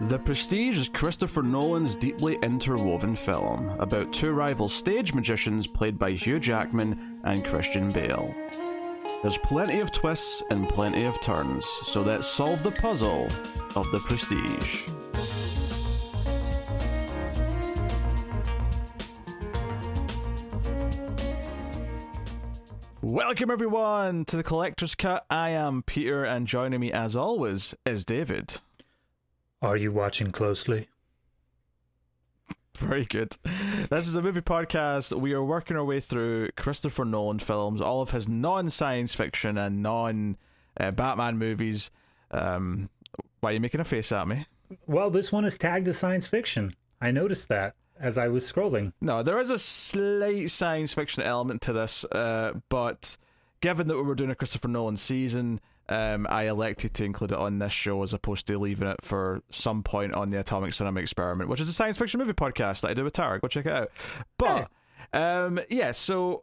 The Prestige is Christopher Nolan's deeply interwoven film about two rival stage magicians played by Hugh Jackman and Christian Bale. There's plenty of twists and plenty of turns, so let's solve the puzzle of The Prestige. Welcome everyone to the Collector's Cut. I am Peter, and joining me as always is David. Are you watching closely? Very good. This is a movie podcast. We are working our way through Christopher Nolan films, all of his non science fiction and non uh, Batman movies. Um, why are you making a face at me? Well, this one is tagged as science fiction. I noticed that as I was scrolling. No, there is a slight science fiction element to this, uh, but given that we were doing a Christopher Nolan season, um, I elected to include it on this show as opposed to leaving it for some point on the Atomic Cinema Experiment, which is a science fiction movie podcast that I do with Tara. Go check it out. But um, yeah, so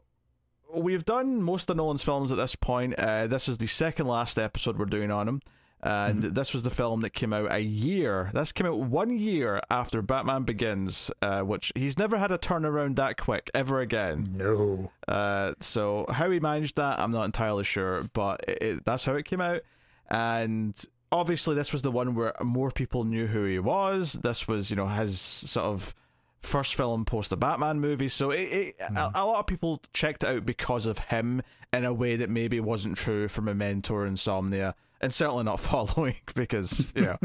we've done most of Nolan's films at this point. Uh, this is the second last episode we're doing on him. And mm-hmm. this was the film that came out a year. This came out one year after Batman Begins, uh, which he's never had a turnaround that quick ever again. No. Uh, so how he managed that, I'm not entirely sure, but it, it, that's how it came out. And obviously, this was the one where more people knew who he was. This was, you know, his sort of first film post the Batman movie. So it, it mm. a, a, lot of people checked it out because of him in a way that maybe wasn't true for Memento or Insomnia and certainly not following because you know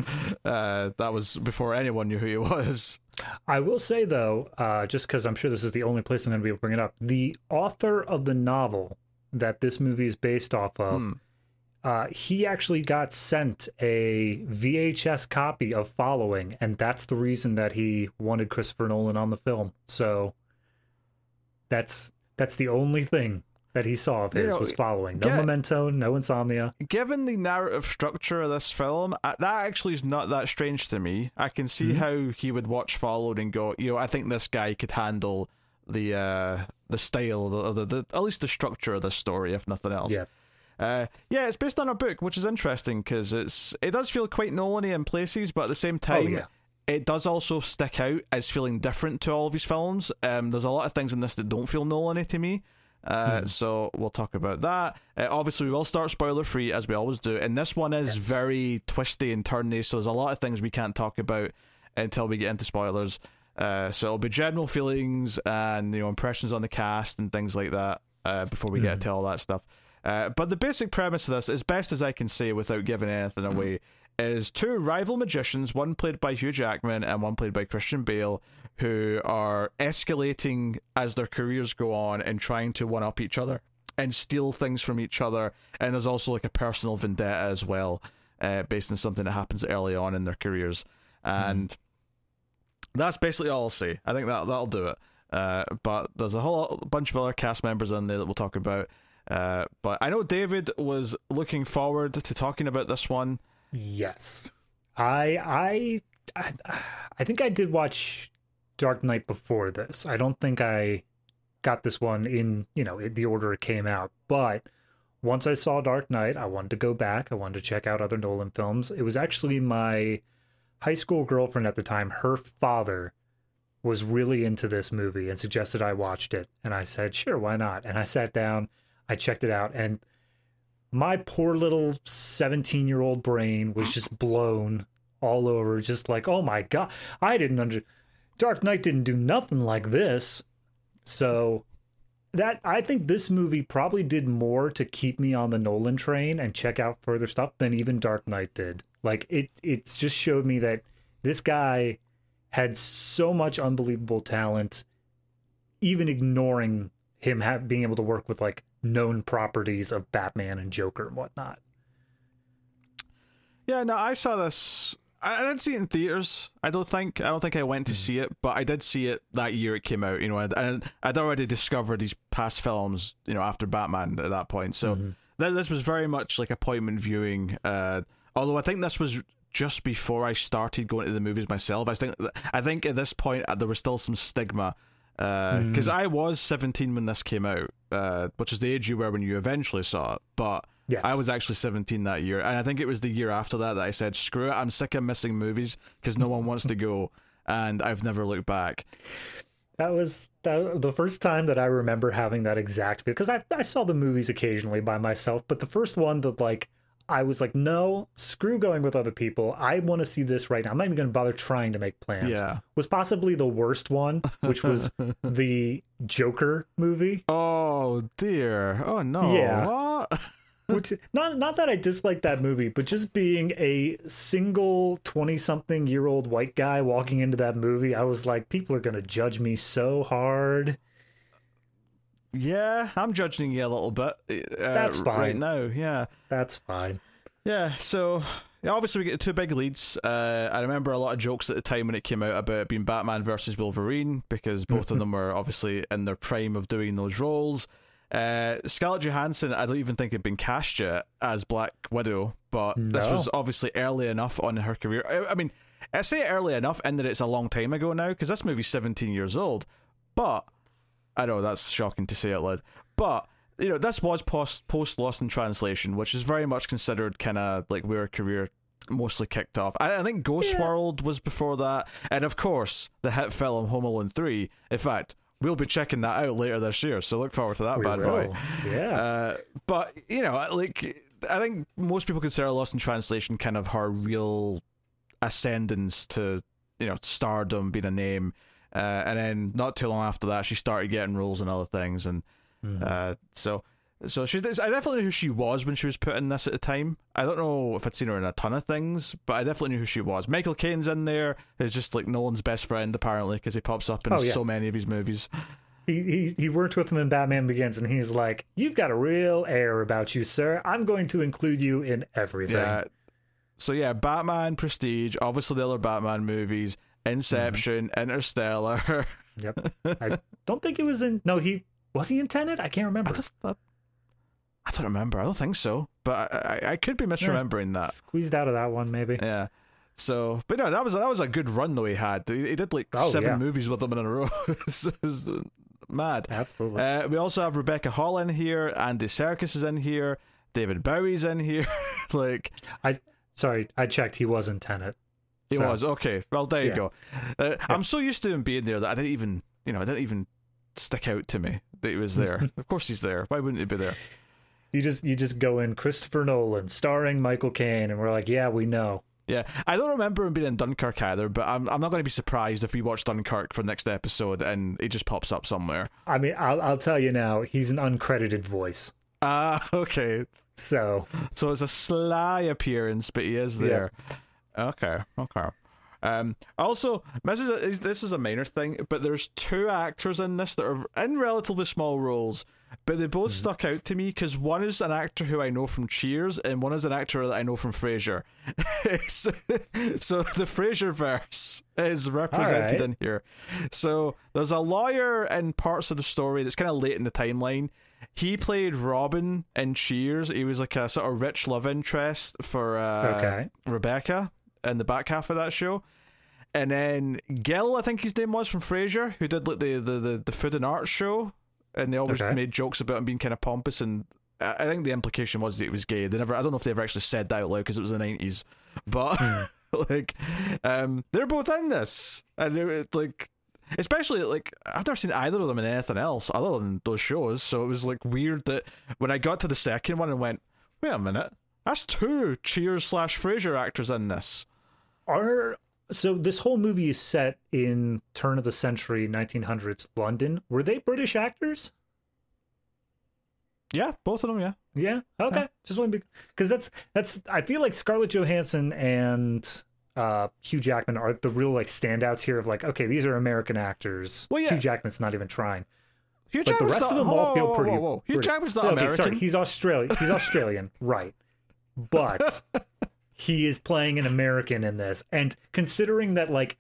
uh, that was before anyone knew who he was. I will say though, uh, just because I'm sure this is the only place I'm going to be able to bring it up, the author of the novel that this movie is based off of. Hmm. Uh, he actually got sent a VHS copy of Following, and that's the reason that he wanted Christopher Nolan on the film. So that's that's the only thing that he saw of his you know, was following. No get, memento, no insomnia. Given the narrative structure of this film, uh, that actually is not that strange to me. I can see mm-hmm. how he would watch Followed and go, you know, I think this guy could handle the uh, the style, the, the, the at least the structure of the story, if nothing else. Yeah. Uh, yeah, it's based on a book, which is interesting because it's it does feel quite nolan in places, but at the same oh, time, oh, yeah. it does also stick out as feeling different to all of his films. Um, there's a lot of things in this that don't feel nolan to me. Uh, hmm. So we'll talk about that. Uh, obviously, we will start spoiler free as we always do, and this one is yes. very twisty and turny. So there's a lot of things we can't talk about until we get into spoilers. Uh, so it'll be general feelings and you know impressions on the cast and things like that uh, before we mm. get hmm. to all that stuff. Uh, but the basic premise of this, as best as I can say without giving anything away, is two rival magicians, one played by Hugh Jackman and one played by Christian Bale, who are escalating as their careers go on and trying to one up each other and steal things from each other. And there's also like a personal vendetta as well, uh, based on something that happens early on in their careers. And mm. that's basically all I'll say. I think that that'll do it. Uh, but there's a whole bunch of other cast members in there that we'll talk about. Uh, but I know David was looking forward to talking about this one. Yes, I I I, I think I did watch Dark Knight before this. I don't think I got this one in, you know, the order it came out. But once I saw Dark Knight, I wanted to go back. I wanted to check out other Nolan films. It was actually my high school girlfriend at the time, her father was really into this movie and suggested I watched it. And I said, sure, why not? And I sat down, I checked it out, and my poor little 17 year old brain was just blown all over, just like, oh my God, I didn't understand Dark Knight didn't do nothing like this. So that I think this movie probably did more to keep me on the Nolan train and check out further stuff than even Dark Knight did. Like it it's just showed me that this guy had so much unbelievable talent even ignoring him have, being able to work with like known properties of Batman and Joker and whatnot. Yeah, no, I saw this I didn't see it in theaters. I don't think. I don't think I went to hmm. see it, but I did see it that year it came out. You know, and I'd already discovered these past films. You know, after Batman at that point. So mm-hmm. th- this was very much like appointment viewing. Uh, although I think this was just before I started going to the movies myself. I think. I think at this point uh, there was still some stigma because uh, mm. I was seventeen when this came out, uh, which is the age you were when you eventually saw it. But Yes. I was actually 17 that year, and I think it was the year after that that I said, "Screw it, I'm sick of missing movies because no one wants to go," and I've never looked back. That was that, the first time that I remember having that exact because I I saw the movies occasionally by myself, but the first one that like I was like, no, screw going with other people. I want to see this right now. I'm not even going to bother trying to make plans. Yeah. Was possibly the worst one, which was the Joker movie. Oh dear. Oh no. Yeah. Which not not that I dislike that movie, but just being a single 20 something year old white guy walking into that movie, I was like, people are going to judge me so hard. Yeah, I'm judging you a little bit. Uh, That's fine. Right now, yeah. That's fine. Yeah, so yeah, obviously we get two big leads. Uh, I remember a lot of jokes at the time when it came out about it being Batman versus Wolverine because both of them were obviously in their prime of doing those roles. Uh, Scarlett Johansson, I don't even think had been cast yet as Black Widow, but this was obviously early enough on her career. I, I mean, I say early enough in that it's a long time ago now because this movie's 17 years old, but I know that's shocking to say out loud, but you know this was post post Lost in Translation, which is very much considered kind of like where her career mostly kicked off. I, I think Ghost Yeah. World was before that, and of course the hit film Home Alone Three. In fact, we'll be checking that out later this year, so look forward to that We bad boy. Yeah. Uh, but you know, like I think most people consider Lost in Translation kind of her real ascendance to you know stardom, being a name, uh, and then not too long after that, she started getting roles in other things, and Mhm. uh, so. So she, I definitely knew who she was when she was put in this at the time. I don't know if I'd seen her in a ton of things, but I definitely knew who she was. Michael Caine's in there. He's just like Nolan's best friend apparently because he pops up in Oh, yeah. so many of his movies. he, he he worked with him in Batman Begins, and he's like, "You've got a real air about you, sir. I'm going to include you in everything." Yeah. So yeah, Batman, Prestige, obviously the other Batman movies, Inception, Mm-hmm. Interstellar. Yep. I don't think it was in. No, he was he in Tenet? I can't I, remember. just, I, I don't remember. I don't think so, but I, I, I could be misremembering that. Squeezed out of that one, maybe. Yeah. So, but no, that was that was a good run though. He had he, he did like Oh, seven yeah. movies with them in a row. it, was, mad. Absolutely. Uh, we also have Rebecca Hall in here. Andy Serkis is in here. David Bowie's in here. like I Sorry, I checked. He was in Tenet. He So, was okay. Well, there you go. Uh, I'm so used to him being there that I didn't even, you know, I didn't even stick out to me that he was there. of course, he's there. Why wouldn't he be there? You just you just go in Christopher Nolan starring Michael Caine, and we're like, yeah, we know. Yeah, I don't remember him being in Dunkirk either, but I'm I'm not going to be surprised if we watch Dunkirk for next episode and it just pops up somewhere. I mean, I'll I'll tell you now, he's an uncredited voice. Ah, okay. So So it's a sly appearance, but he is Yeah. there. Okay, okay. Um, also, this is, a, is- this is a minor thing, but there's two actors in this that are in relatively small roles, but they both stuck out to me because one is an actor who I know from Cheers, and one is an actor that I know from Frasier. so, so the Frasier verse is represented Alright. in here. So there's a lawyer in parts of the story that's kind of late in the timeline. He played Robin in Cheers. He was like a sort of rich love interest for uh, Okay. Rebecca in the back half of that show. And then Gil, I think his name was from Frasier, who did like the the, the, the food and art show, and they always Okay. made jokes about him being kind of pompous. And I think the implication was that he was gay. They never, I don't know if they ever actually said that out loud because it was the nineties, but like, um, they're both in this, and it, it, like, especially like I've never seen either of them in anything else other than those shows. So it was like weird that when I got to the second one and went, wait a minute, that's two Cheers slash Frasier actors in this. are so this whole movie is set in turn of the century 1900s London. Were they British actors? Yeah, both of them. Yeah. Yeah. Okay. Just want to be because that's that's I feel like Scarlett Johansson and uh Hugh Jackman are the real like standouts here of like okay these are American actors. Well, yeah. Hugh Jackman's not even trying. Hugh But the rest not, of them whoa, all feel whoa, pretty. Whoa, whoa. Hugh pretty- Jackman's not okay, American. Sorry, he's Australian. He's Australian, right? But he is playing an American in this, and considering that like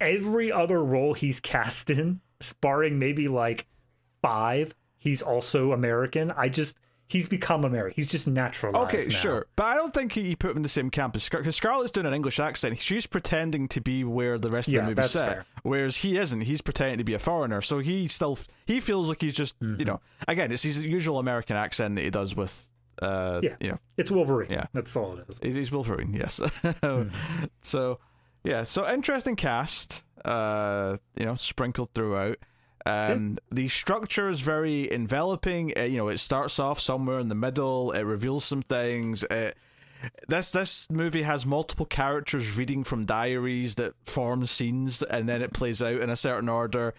every other role he's cast in, sparring maybe like five, he's also American. I just he's become American. He's just naturalized. Okay, now. sure, but I don't think he, he put him in the same camp as Scar- because Scarlett's doing an English accent. She's pretending to be where the rest Yeah, of the movie's set, fair. whereas he isn't. He's pretending to be a foreigner, so he still he feels like he's just Mm-hmm. you know again it's his usual American accent that he does with Uh, yeah, you know, it's Wolverine. Yeah, that's all it is. He's, he's Wolverine. Yes. mm. So, yeah, so interesting cast. Uh, you know, sprinkled throughout. Um, yeah. The structure is very enveloping. Uh, you know, it starts off somewhere in the middle. It reveals some things. It, this this movie has multiple characters reading from diaries that form scenes, and then it plays out in a certain order.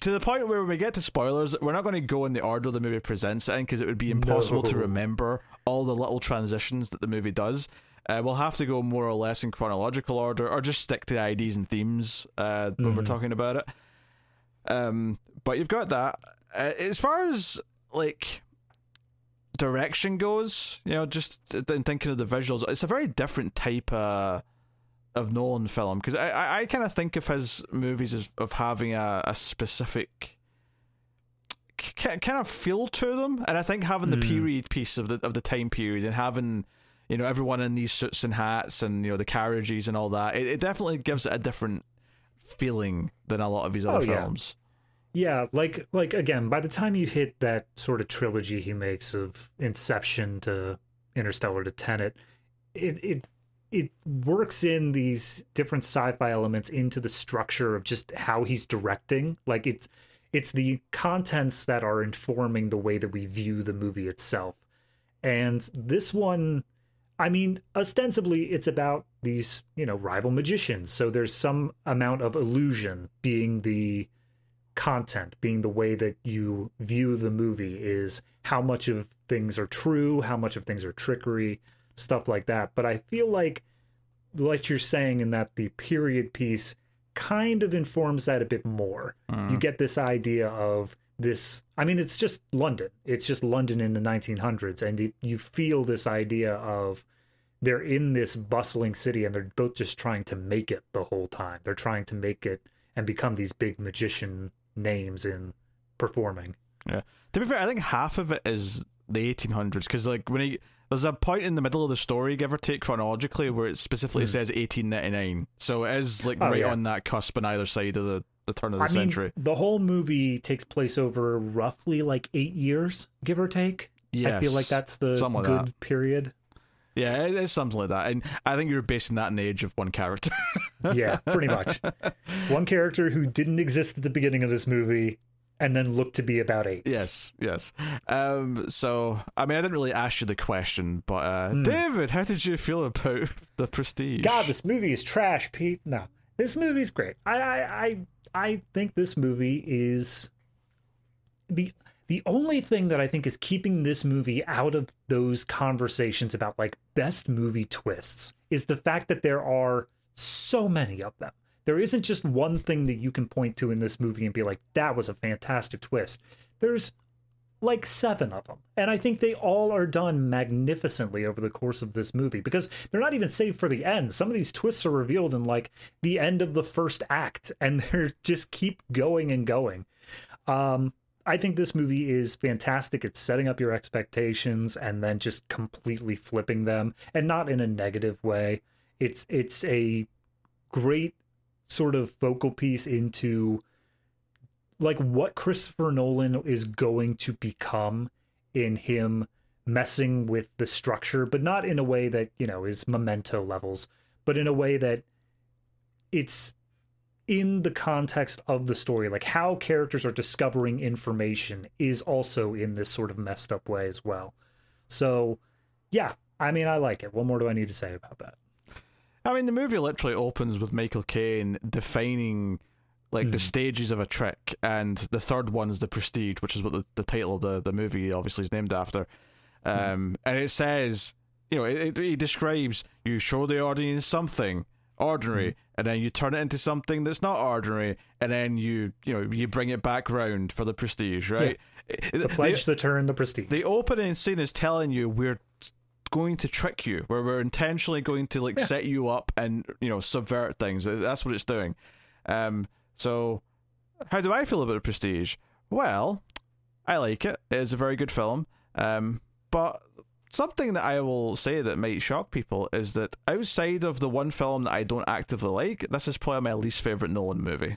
To the point where when we get to spoilers, we're not going to go in the order the movie presents in because it would be impossible no. to remember all the little transitions that the movie does. Uh, we'll have to go more or less in chronological order, or just stick to the IDs and themes uh, when mm-hmm. we're talking about it. Um, but you've got that. Uh, as far as like direction goes, you know, just in thinking of the visuals, it's a very different type of of Nolan film because I I, I kind of think of his movies as of having a, a specific kind of feel to them, and I think having the mm. period piece of the of the time period and having you know everyone in these suits and hats and you know the carriages and all that, it, it definitely gives it a different feeling than a lot of his other oh, films. Yeah, like like again, by the time you hit that sort of trilogy he makes of Inception to Interstellar to Tenet, it it it works in these different sci-fi elements into the structure of just how he's directing. Like it's it's the contents that are informing the way that we view the movie itself. And this one I mean, ostensibly it's about these, you know, rival magicians. So there's some amount of illusion being the content being the way that you view the movie is how much of things are true, how much of things are trickery, stuff like that. But I feel like, like you're saying, in that the period piece kind of informs that a bit more. Mm. You get this idea of this. I mean, it's just London. It's just London in the 1900s, and it, you feel this idea of they're in this bustling city, and they're both just trying to make it the whole time. They're trying to make it and become these big magician names in performing. Yeah. To be fair, I think half of it is the 1800s because like when he there's a point in the middle of the story, give or take chronologically, where it specifically mm. says 1899. So it is like oh, right yeah. on that cusp on either side of the, the turn of the I century. Mean, the whole movie takes place over roughly like eight years, give or take. Yes. I feel like that's the good that. period. Yeah, it's something like that. And I think you're basing that in the age of one character. yeah, pretty much. One character who didn't exist at the beginning of this movie and then look to be about eight. Yes, yes. Um, so, I mean, I didn't really ask you the question, but uh, mm. David, how did you feel about The Prestige? God, this movie is trash, Pete. No, this movie's great. I, I, I, I think this movie is the the only thing that I think is keeping this movie out of those conversations about like best movie twists is the fact that there are so many of them. There isn't just one thing that you can point to in this movie and be like, that was a fantastic twist. There's like seven of them. And I think they all are done magnificently over the course of this movie because they're not even saved for the end. Some of these twists are revealed in like the end of the first act and they're just keep going and going. Um, I think this movie is fantastic. It's setting up your expectations and then just completely flipping them, and not in a negative way. It's it's a great sort of focal piece into like what Christopher Nolan is going to become in him messing with the structure, but not in a way that, you know, is memento levels, but in a way that it's in the context of the story, like how characters are discovering information is also in this sort of messed up way as well. So, yeah, I mean, I like it. What more do I need to say about that? I mean, the movie literally opens with Michael Caine defining like mm. the hmm. stages of a trick, and the third one is the Prestige, which is what the, the title of the, the movie obviously is named after. Hmm. Um, mm. And it says, you know, it, it, it describes you show the audience something ordinary, mm and then you turn it into something that's not ordinary, and then you you know you bring it back round for the prestige, right? Yeah. The pledge, the, the turn, the prestige. The opening scene is telling you we're going to trick you, where we're intentionally going to like yeah. set you up and you know subvert things. That's what it's doing. Um, so how do I feel about prestige? Well, I like it. It is a very good film. Um, but something that I will say that might shock people is that outside of the one film that I don't actively like, this is probably my least favorite Nolan movie.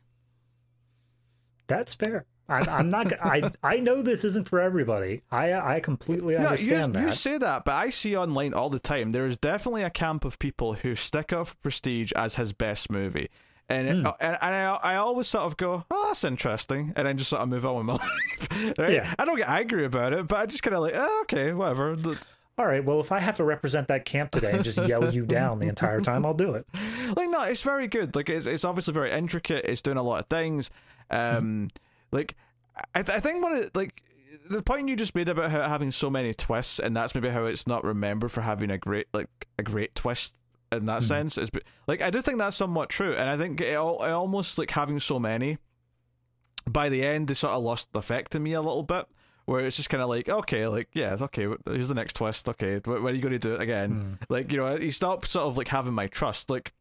That's fair. I, I'm not. I I know this isn't for everybody. I I completely understand you, that. You say that, but I see online all the time. There is definitely a camp of people who stick up for Prestige as his best movie. And, it, mm. and and I I always sort of go, oh, that's interesting, and then just sort of move on with my life. right? Yeah. I don't get angry about it, but I just kind of like, oh, okay, whatever. All right, well, if I have to represent that camp today and just yell you down the entire time, I'll do it. Like, no, it's very good. Like, it's it's obviously very intricate. It's doing a lot of things. Um, mm. Like, I I think one of like the point you just made about how having so many twists, and that's maybe how it's not remembered for having a great like a great twist in that mm. sense is like I do think that's somewhat true, and I think it, it almost like having so many. By the end, they sort of lost the effect to me a little bit, where it's just kind of like, okay, like yeah, it's okay, here's the next twist. Okay, when are you going to do it again? Mm. Like you know, you stop sort of like having my trust. Like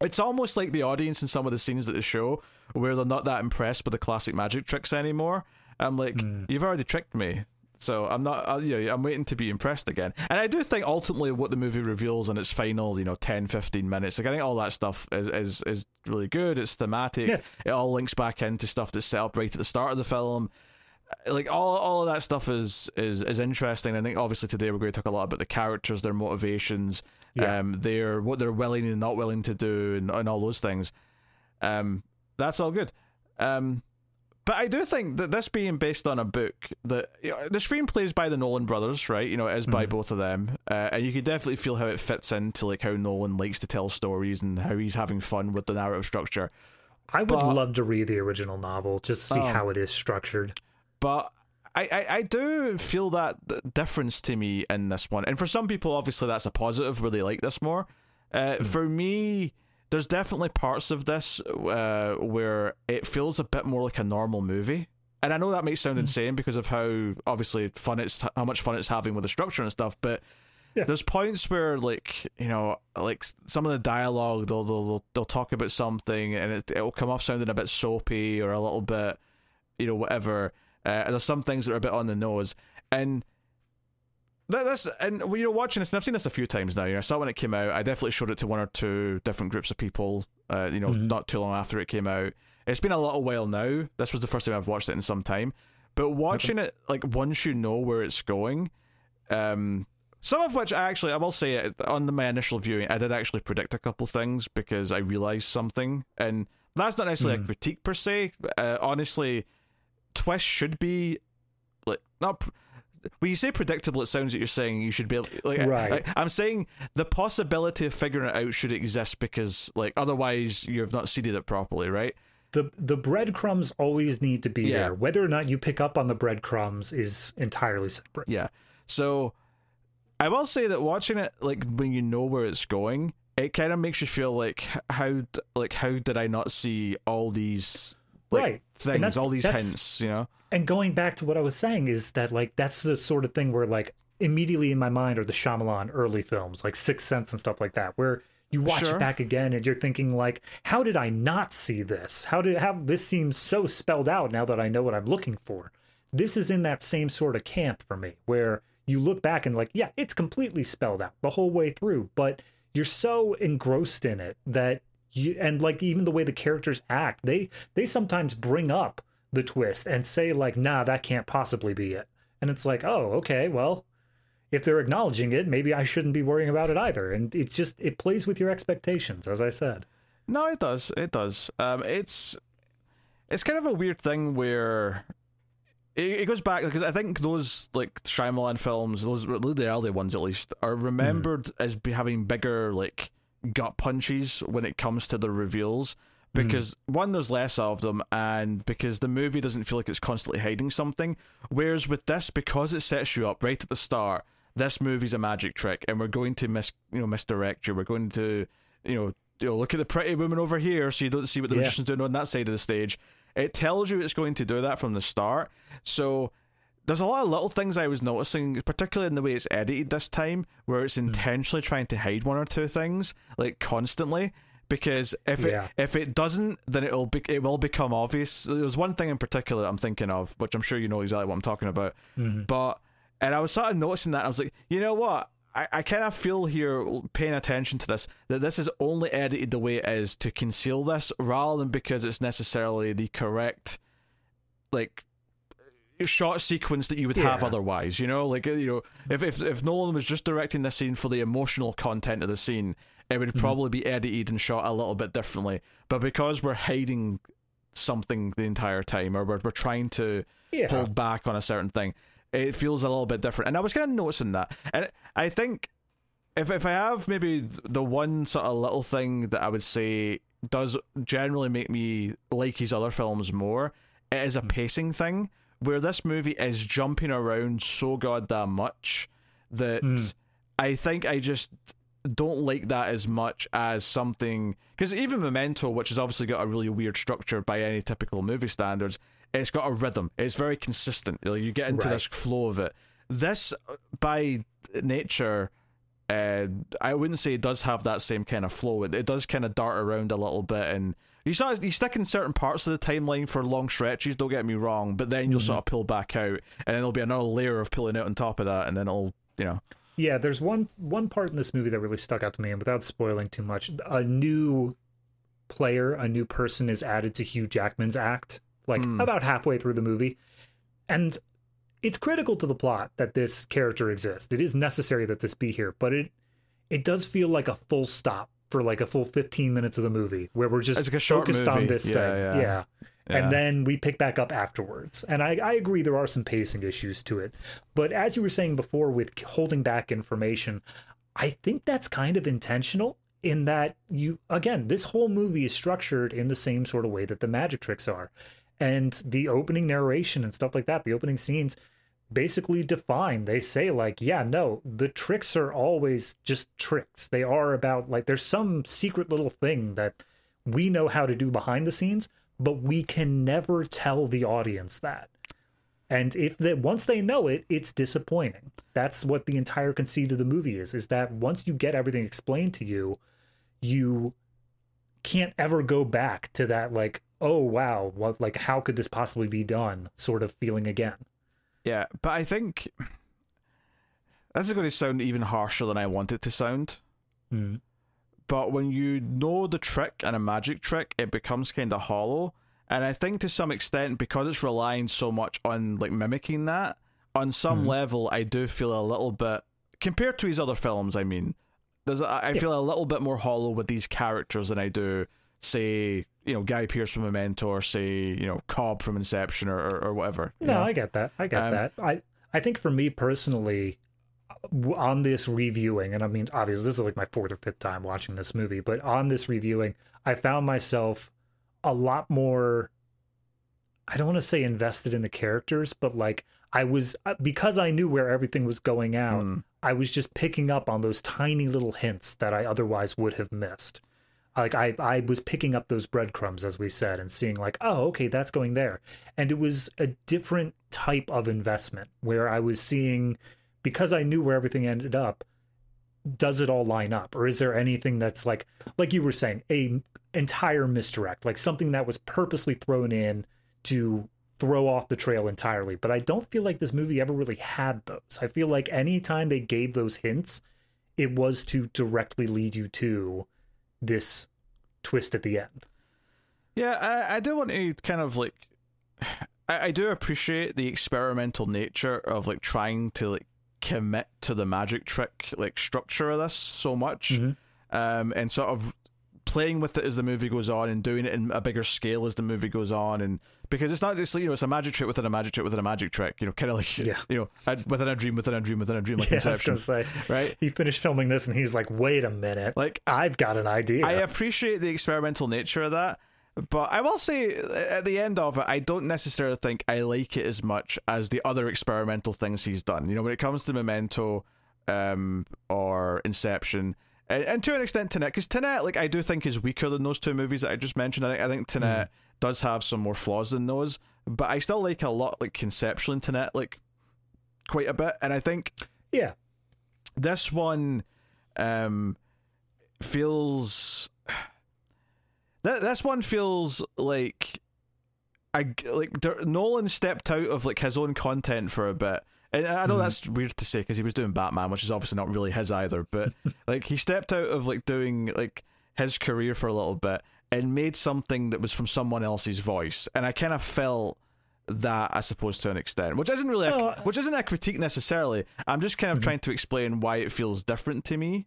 it's almost like the audience in some of the scenes that they show where they're not that impressed with the classic magic tricks anymore. I'm like, mm. you've already tricked me. So I'm not, uh, you know, I'm waiting to be impressed again. And I do think ultimately what the movie reveals in its final, you know, 10, 15 minutes, like I think all that stuff is is, is really good. It's thematic. Yeah. It all links back into stuff that's set up right at the start of the film. Like all all of that stuff is is is interesting. I think obviously today we're going to talk a lot about the characters, their motivations, yeah. um, their what they're willing and not willing to do, and, and all those things. Um, that's all good. Um, but I do think that this being based on a book, that you know, the screenplay is by the Nolan brothers, right? You know, it is by mm. both of them, uh, and you can definitely feel how it fits into like how Nolan likes to tell stories and how he's having fun with the narrative structure. I would but, love to read the original novel just to see um, how it is structured. But I, I, I do feel that difference to me in this one, and for some people, obviously, that's a positive where they like this more. Uh, mm. For me, there's definitely parts of this uh, where it feels a bit more like a normal movie. And I know that might sound mm. insane because of how obviously fun it's how much fun it's having with the structure and stuff, but yeah. there's points where like you know like some of the dialogue they'll they'll they'll talk about something and it it'll come off sounding a bit soapy or a little bit you know whatever. Uh, and there's some things that are a bit on the nose and that, that's and you know watching this, and I've seen this a few times now. You know, I saw when it came out. I definitely showed it to one or two different groups of people. Uh, you know, mm-hmm. not too long after it came out. It's been a little while now. This was the first time I've watched it in some time. But watching okay. it, like once you know where it's going, um, some of which I actually I will say it, on my initial viewing, I did actually predict a couple things because I realized something, and that's not necessarily mm. a critique per se. Uh, honestly, twist should be like not. Pr- when you say predictable, it sounds like you're saying you should be like. Right. I, am saying the possibility of figuring it out should exist because, like, otherwise you've not seeded it properly, right? The the breadcrumbs always need to be yeah. there. Whether or not you pick up on the breadcrumbs is entirely separate. Yeah. So, I will say that watching it, like, when you know where it's going, it kind of makes you feel like how like how did I not see all these like, right things, all these hints, you know. And going back to what I was saying is that like that's the sort of thing where like immediately in my mind are the Shyamalan early films, like Sixth Sense and stuff like that, where you watch sure. it back again and you're thinking like, how did I not see this? How did how this seems so spelled out now that I know what I'm looking for? This is in that same sort of camp for me, where you look back and like, yeah, it's completely spelled out the whole way through, but you're so engrossed in it that you and like even the way the characters act they they sometimes bring up the twist and say like nah that can't possibly be it. And it's like oh okay well if they're acknowledging it maybe i shouldn't be worrying about it either. And it just it plays with your expectations as i said. No it does it does. Um it's it's kind of a weird thing where it, it goes back because I think those like Shyamalan films, those the early ones at least, are remembered mm. as be having bigger like gut punches when it comes to the reveals hmm. because mm. one there's less of them and because the movie doesn't feel like it's constantly hiding something whereas with this because it sets you up right at the start this movie's a magic trick and we're going to mis you know misdirect you we're going to you know you know, look at the pretty woman over here so you don't see what the yeah. magician's doing on that side of the stage it tells you it's going to do that from the start so there's a lot of little things I was noticing, particularly in the way it's edited this time, where it's hmm. intentionally trying to hide one or two things, like constantly. Because if it yeah. if it doesn't, then it'll be, it will become obvious. There's one thing in particular I'm thinking of, which I'm sure you know exactly what I'm talking about. Mm-hmm. But and I was sort of noticing that I was like, you know what? I, I kind of feel here paying attention to this that this is only edited the way it is to conceal this rather than because it's necessarily the correct like shot sequence that you would Yeah. have otherwise. You know, like uh, you know, if if if Nolan was just directing this scene for the emotional content of the scene, it would probably be edited and shot a little bit differently. But because we're hiding something the entire time, or we're we're trying to Yeah. hold back on a certain thing, it feels a little bit different. And I was kind of noticing that, and I think if if I have maybe the one sort of little thing that I would say does generally make me like his other films more, it is a pacing thing where this movie is jumping around so goddamn much that Mm. I think I just don't like that as much as something because even Memento, which has obviously got a really weird structure by any typical movie standards, it's got a rhythm. It's very consistent. Like, you get into Right. this flow of it. This, by nature, uh, I wouldn't say it does have that same kind of flow. It, it does kind of dart around a little bit, and you of, you stick in certain parts of the timeline for long stretches. Don't get me wrong, but then you'll sort of pull back out, and then there'll be another layer of pulling out on top of that, and then it'll you know Yeah, there's one one part in this movie that really stuck out to me, and without spoiling too much, a new player, a new person is added to Hugh Jackman's act, like Hmm. about halfway through the movie, and it's critical to the plot that this character exists. It is necessary that this be here, but it it does feel like a full stop for like a full 15 minutes of the movie where we're just like focused on this Yeah, thing. yeah. yeah. Yeah. And then we pick back up afterwards. And I, I agree there are some pacing issues to it. But as you were saying before with holding back information, I think that's kind of intentional in that you again, this whole movie is structured in the same sort of way that the magic tricks are. And the opening narration and stuff like that, the opening scenes basically define. They say like yeah no the tricks are always just tricks. They are about like there's some secret little thing that we know how to do behind the scenes but we can never tell the audience that. And if that once they know it it's disappointing. That's what the entire conceit of the movie is is that once you get everything explained to you you can't ever go back to that like oh wow what like how could this possibly be done sort of feeling again Yeah, but I think this is going to sound even harsher than I want it to sound. Mm. But when you know the trick and a magic trick, it becomes kind of hollow. And I think to some extent, because it's relying so much on like mimicking that, on some Mhm. level, I do feel a little bit compared to his other films. I mean, there's I Yeah. feel a little bit more hollow with these characters than I do, say, you know, Guy Pearce from Memento, or say, you know, Cobb from Inception, or or, or whatever. No, know? I get that. I get Um, that. I I think for me personally, on this reviewing, and I mean, obviously, this is like my fourth or fifth time watching this movie, but on this reviewing, I found myself a lot more. I don't want to say invested in the characters, but like I was uh, because I knew where everything was going out. Mm. I was just picking up on those tiny little hints that I otherwise would have missed. Like I, I was picking up those breadcrumbs, as we said, and seeing like, oh, okay, that's going there. And it was a different type of investment where I was seeing, because I knew where everything ended up, does it all line up? Or is there anything that's like, like you were saying, a entire misdirect, like something that was purposely thrown in to throw off the trail entirely. But I don't feel like this movie ever really had those. I feel like anytime they gave those hints, it was to directly lead you to this twist at the end. Yeah, I, I do want to kind of like I, I do appreciate the experimental nature of like trying to like commit to the magic trick like structure of this so much. Mhm. Um and sort of playing with it as the movie goes on and doing it in a bigger scale as the movie goes on and because it's not just you know it's a magic trick within a magic trick within a magic trick you know kind of like Yeah. you know a- within a dream within a dream within a dream like Yeah, I was Inception say right he finished filming this and he's like, wait a minute, like I've got an idea. I appreciate the experimental nature of that, but I will say at the end of it, I don't necessarily think I like it as much as the other experimental things he's done. You know, when it comes to Memento um, or Inception, and, and to an extent Tenet, because Tenet, like I do think is weaker than those two movies that I just mentioned. I think I think Tenet does have some more flaws than those, but I still like a lot like conceptual in Tenet, like quite a bit, and I think yeah, this one um feels that this one feels like I like Nolan stepped out of like his own content for a bit. And I know Mhm. that's weird to say because he was doing Batman, which is obviously not really his either. But like he stepped out of like doing like his career for a little bit and made something that was from someone else's voice. And I kind of felt that I suppose to an extent, which isn't really a, I- which isn't a critique necessarily. I'm just kind of trying to explain why it feels different to me.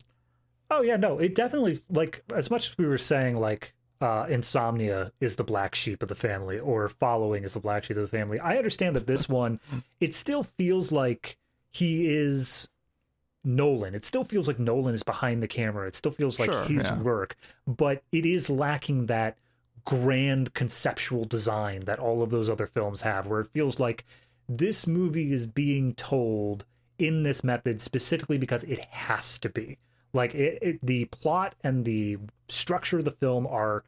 Oh yeah, no, it definitely like as much as we were saying like uh insomnia is the black sheep of the family or following is the black sheep of the family. I understand that this one it still feels like he is Nolan. It still feels like Nolan is behind the camera. It still feels like Sure, his yeah. work, but it is lacking that grand conceptual design that all of those other films have where it feels like this movie is being told in this method specifically because it has to be like it, it, the plot and the structure of the film are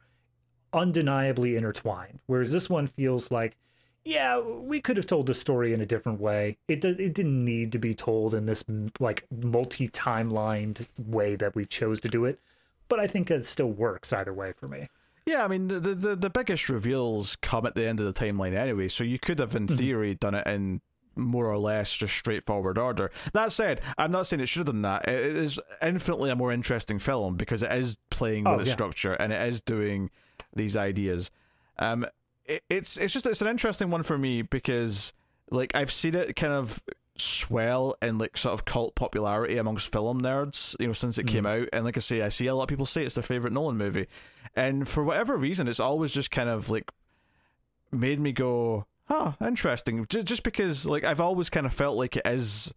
undeniably intertwined whereas this one feels like yeah we could have told the story in a different way. It did, it didn't need to be told in this like multi-timelined way that we chose to do it but i think it still works either way for me. Yeah, I mean the, the the the biggest reveals come at the end of the timeline anyway, so you could have in mm-hmm. theory done it in more or less just straightforward order. That said, I'm not saying it should have done that. It is infinitely a more interesting film because it is playing Oh, with its yeah. structure and it is doing these ideas. Um, it, it's it's just it's an interesting one for me because like I've seen it kind of swell in like sort of cult popularity amongst film nerds, you know, since it came out. And like I say, I see a lot of people say it's their favorite Nolan movie, and for whatever reason, it's always just kind of like made me go, "Huh, interesting." Just just because like I've always kind of felt like it is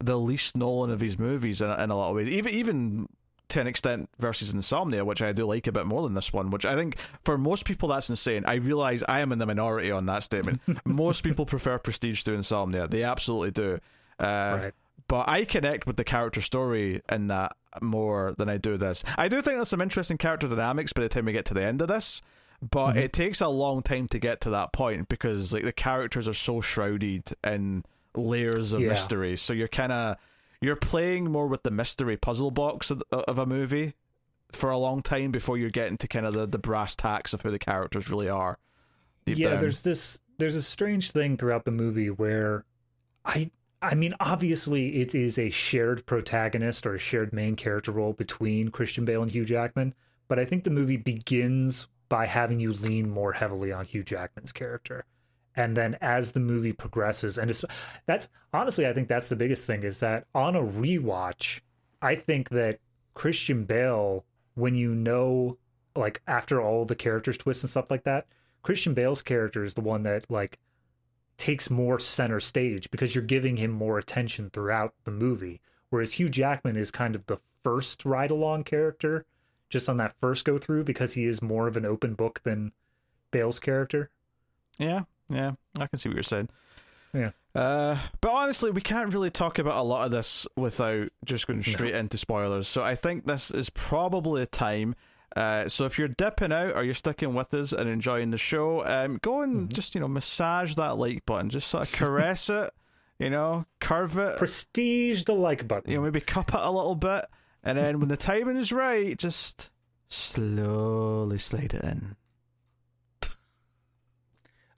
the least Nolan of his movies in, in a lot of ways, even even to an extent versus Insomnia, which I do like a bit more than this one. Which I think for most people that's insane. I realize I am in the minority on that statement. most people prefer Prestige to Insomnia. They absolutely do. Uh, right but I connect with the character story in that more than I do this. I do think there's some interesting character dynamics by the time we get to the end of this, but Mm-hmm. it takes a long time to get to that point because like the characters are so shrouded in layers of Yeah. mystery. So you're kind of you're playing more with the mystery puzzle box of, of a movie for a long time before you're getting to kind of the, the brass tacks of who the characters really are. yeah down. there's this there's a strange thing throughout the movie where i i mean obviously it is a shared protagonist or a shared main character role between christian bale and hugh jackman but i think the movie begins by having you lean more heavily on hugh jackman's character. And then as the movie progresses and that's honestly i think that's the biggest thing is that on a rewatch i think that christian bale when you know like after all the characters twists and stuff like that christian bale's character is the one that like takes more center stage because you're giving him more attention throughout the movie. Whereas hugh jackman is kind of the first ride along character just on that first go through because he is more of an open book than bale's character Yeah, yeah, I can see what you're saying. Yeah. Uh, but honestly, we can't really talk about a lot of this without just going straight into spoilers. So I think this is probably a time. Uh, so if you're dipping out or you're sticking with us and enjoying the show, um, go and just you know massage that like button, just sort of caress it, you know, curve it, prestige the like button you know, maybe cup it a little bit, and then when the timing is right, just slowly slide it in.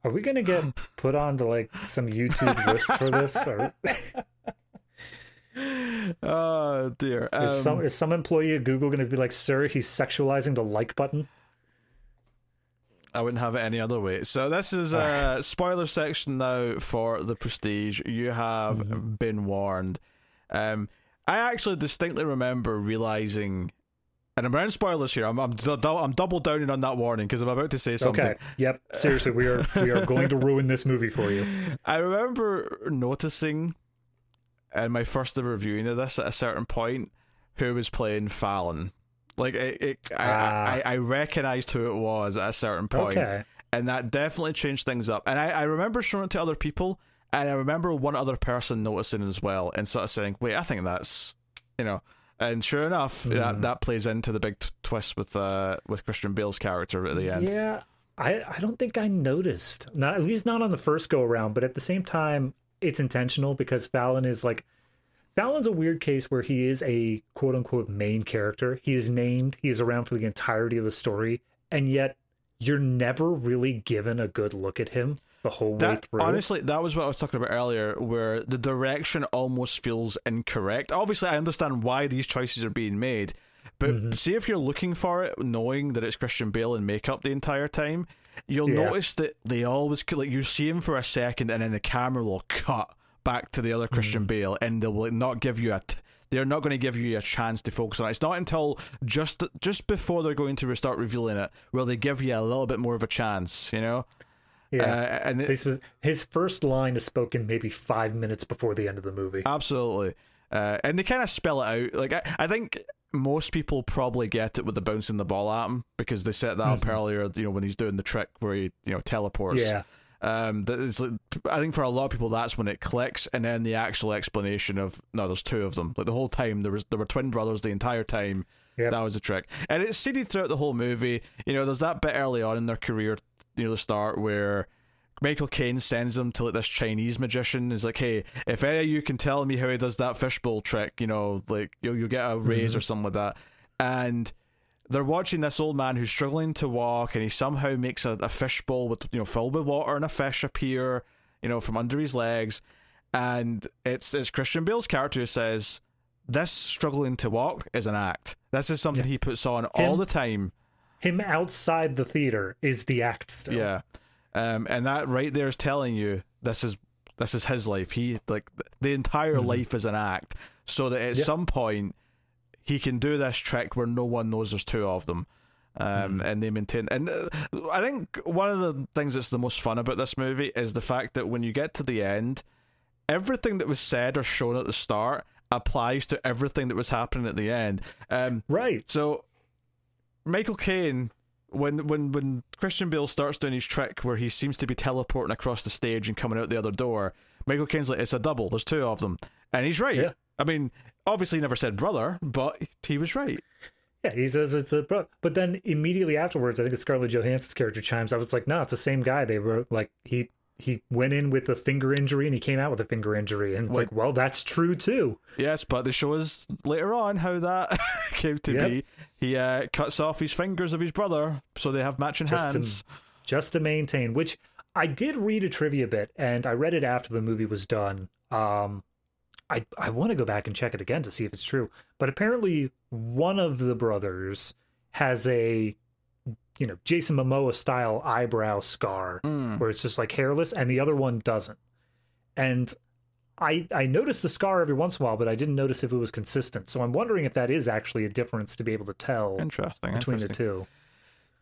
Are we gonna get put on to like some YouTube list for this? Or Oh dear. is Um, some is some employee at Google gonna be like, "Sir, he's sexualizing the like button"? I wouldn't have it any other way. So this is a spoiler section now for the Prestige. You have Mm-hmm. been warned. Um, I actually distinctly remember realizing, and I'm around spoilers here. I'm I'm, du- I'm double downing on that warning because I'm about to say something. Okay. Yep. Seriously, we are we are going to ruin this movie for you. I remember noticing in my first ever viewing of this at a certain point who was playing Fallon. Like it, it I, Ah. I, I recognized who it was at a certain point. Okay. and that definitely changed things up. And I, I remember showing it to other people, and I remember one other person noticing as well, and sort of saying, "Wait, I think that's," you know. And sure enough, Mm. that that plays into the big t- twist with uh with Christian Bale's character at the end. Yeah, I I don't think I noticed. Not at least not on the first go around, but at the same time, it's intentional because Fallon is like Fallon's a weird case where he is a quote unquote main character. He is named, he is around for the entirety of the story, and yet you're never really given a good look at him the whole way That, through. honestly, that was what I was talking about earlier, where the direction almost feels incorrect. Obviously, I understand why these choices are being made, But mm-hmm. see if you're looking for it, knowing that it's Christian Bale in makeup the entire time, you'll yeah. notice that they always like you see him for a second, and then the camera will cut back to the other Christian mm-hmm. Bale, and they will not give you a. T- they're not going to give you a chance to focus on it. It's not until just just before they're going to start revealing it where they give you a little bit more of a chance, you know. Yeah, uh, and it, this was his first line is spoken maybe five minutes before the end of the movie. Absolutely, uh, and they kind of spell it out. Like I, I think most people probably get it with the bouncing the ball at him because they set that mm-hmm. up earlier. You know when he's doing the trick where he you know teleports. Yeah. Um, that is, I think for a lot of people that's when it clicks, and then the actual explanation of no, there's two of them. Like the whole time there was there were twin brothers the entire time. Yep. That was a trick, and it's seeded throughout the whole movie. You know, there's that bit early on in their career near the start where Michael Caine sends him to like this Chinese magician. Is like, hey, if any of you can tell me how he does that fishbowl trick, you know, like you'll you'll get a raise mm-hmm. or something like that. And they're watching this old man who's struggling to walk, and he somehow makes a, a fishbowl with you know filled with water, and a fish appear, you know, from under his legs. And it's it's Christian Bale's character who says, "This struggling to walk is an act. This is something yeah. he puts on him, all the time." Him outside the theater is the act still. Yeah. Um, and that right there is telling you this is this is his life. He like the entire mm-hmm. life is an act, so that at some point he can do this trick where no one knows there's two of them. Um, mm. and they maintain. And uh, I think one of the things that's the most fun about this movie is the fact that when you get to the end, everything that was said or shown at the start applies to everything that was happening at the end. Um, right. So Michael Caine when when when Christian Bale starts doing his trick where he seems to be teleporting across the stage and coming out the other door, Michael Caine's like, "It's a double. There's two of them," and he's right. Yeah. I mean, obviously, he never said brother, but he was right. Yeah, he says it's a bro. But then immediately afterwards, I think it's Scarlett Johansson's character chimes. I was like, no, it's the same guy. They were like, he he went in with a finger injury and he came out with a finger injury, and it's like, well, that's true too. Yes, but they show us later on how that came to yep. be. He uh, cuts off his fingers of his brother, so they have matching just hands, to, just to maintain. Which I did read a trivia bit, and I read it after the movie was done. Um, I I want to go back and check it again to see if it's true, but apparently one of the brothers has a you know Jason Momoa style eyebrow scar mm. where it's just like hairless, and the other one doesn't. And I I noticed the scar every once in a while, but I didn't notice if it was consistent. So I'm wondering if that is actually a difference to be able to tell. Interesting between interesting. the two.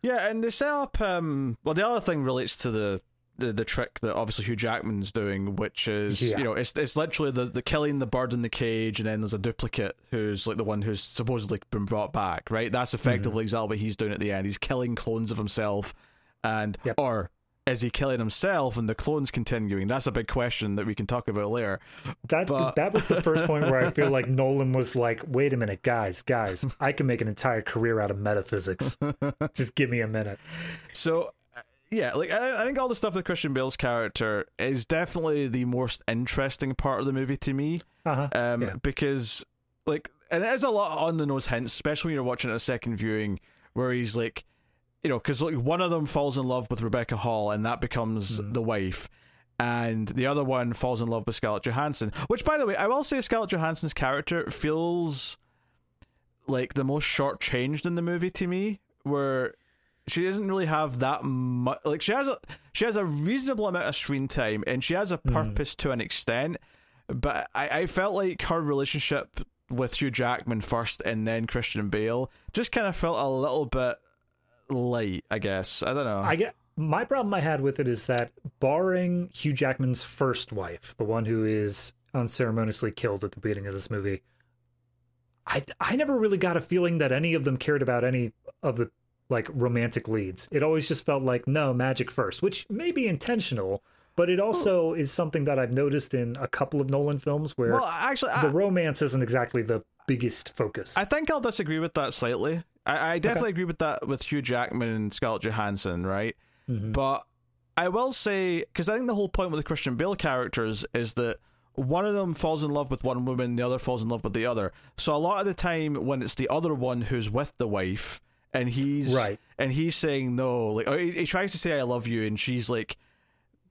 Yeah, and they set up. Um, well, the other thing relates to the the, the trick that obviously Hugh Jackman's doing, which is yeah. you know it's it's literally the, the killing the bird in the cage, and then there's a duplicate who's like the one who's supposedly been brought back, right? That's effectively mm-hmm. exactly what he's doing at the end. He's killing clones of himself, and yep. or is he killing himself and the clones continuing? That's a big question that we can talk about later. That but... that was the first point where I feel like Nolan was like, "Wait a minute, guys, guys, I can make an entire career out of metaphysics. Just give me a minute." So yeah, like I, I, think all the stuff with Christian Bale's character is definitely the most interesting part of the movie to me. Uh-huh. Um, yeah. because like, and it is a lot on the nose hints, especially when you're watching it a second viewing, where he's like, you know, because like one of them falls in love with Rebecca Hall, and that becomes mm. the wife. And the other one falls in love with Scarlett Johansson. Which, by the way, I will say Scarlett Johansson's character feels like the most shortchanged in the movie to me. Where she doesn't really have that much. Like she has a she has a reasonable amount of screen time, and she has a hmm. purpose mm. to an extent. But I, I felt like her relationship with Hugh Jackman first, and then Christian Bale, just kind of felt a little bit light. I guess I don't know. I get my problem I had with it is that barring Hugh Jackman's first wife, the one who is unceremoniously killed at the beginning of this movie. I, I never really got a feeling that any of them cared about any of the like romantic leads. It always just felt like no magic first, which may be intentional, but it also is something that I've noticed in a couple of Nolan films where well, actually, the I, romance isn't exactly the biggest focus. I think I'll disagree with that slightly. I, I definitely okay. agree with that with Hugh Jackman and Scarlett Johansson, right? Mm-hmm. But I will say because I think the whole point with the Christian Bale characters is that one of them falls in love with one woman, the other falls in love with the other. So a lot of the time, when it's the other one who's with the wife, and he's right, and he's saying no, like he, he tries to say I love you, and she's like,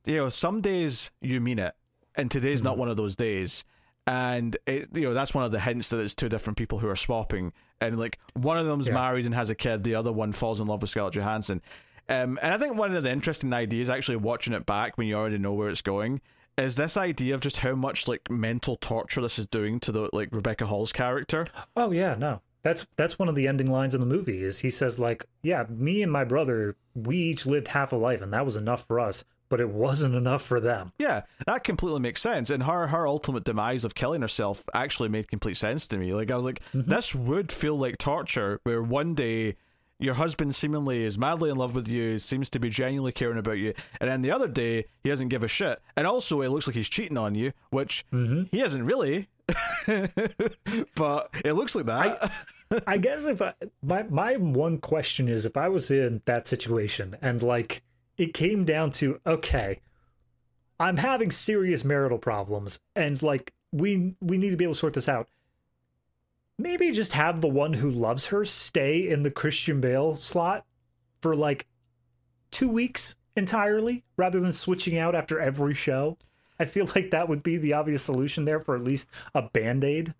you know, some days you mean it, and today's mm-hmm. not one of those days. And it, you know that's one of the hints that it's two different people who are swapping. and like one of them's Yeah. married and has a kid, the other one falls in love with Scarlett Johansson. Um, and I think one of the interesting ideas, actually watching it back when you already know where it's going, is this idea of just how much like mental torture this is doing to the like Rebecca Hall's character. Oh yeah, no. That's that's one of the ending lines in the movie is he says like, "Yeah, me and my brother, we each lived half a life and that was enough for us, but it wasn't enough for them." Yeah, that completely makes sense. And her her ultimate demise of killing herself actually made complete sense to me. Like I was like, mm-hmm. this would feel like torture, where one day your husband seemingly is madly in love with you, seems to be genuinely caring about you, and then the other day he doesn't give a shit. And also it looks like he's cheating on you, which mm-hmm. he isn't really. but it looks like that. I guess if I, my my one question is if I was in that situation and like it came down to okay, I'm having serious marital problems and like we we need to be able to sort this out. Maybe just have the one who loves her stay in the Christian Bale slot for like 2 weeks entirely rather than switching out after every show. I feel like that would be the obvious solution there for at least a band-aid.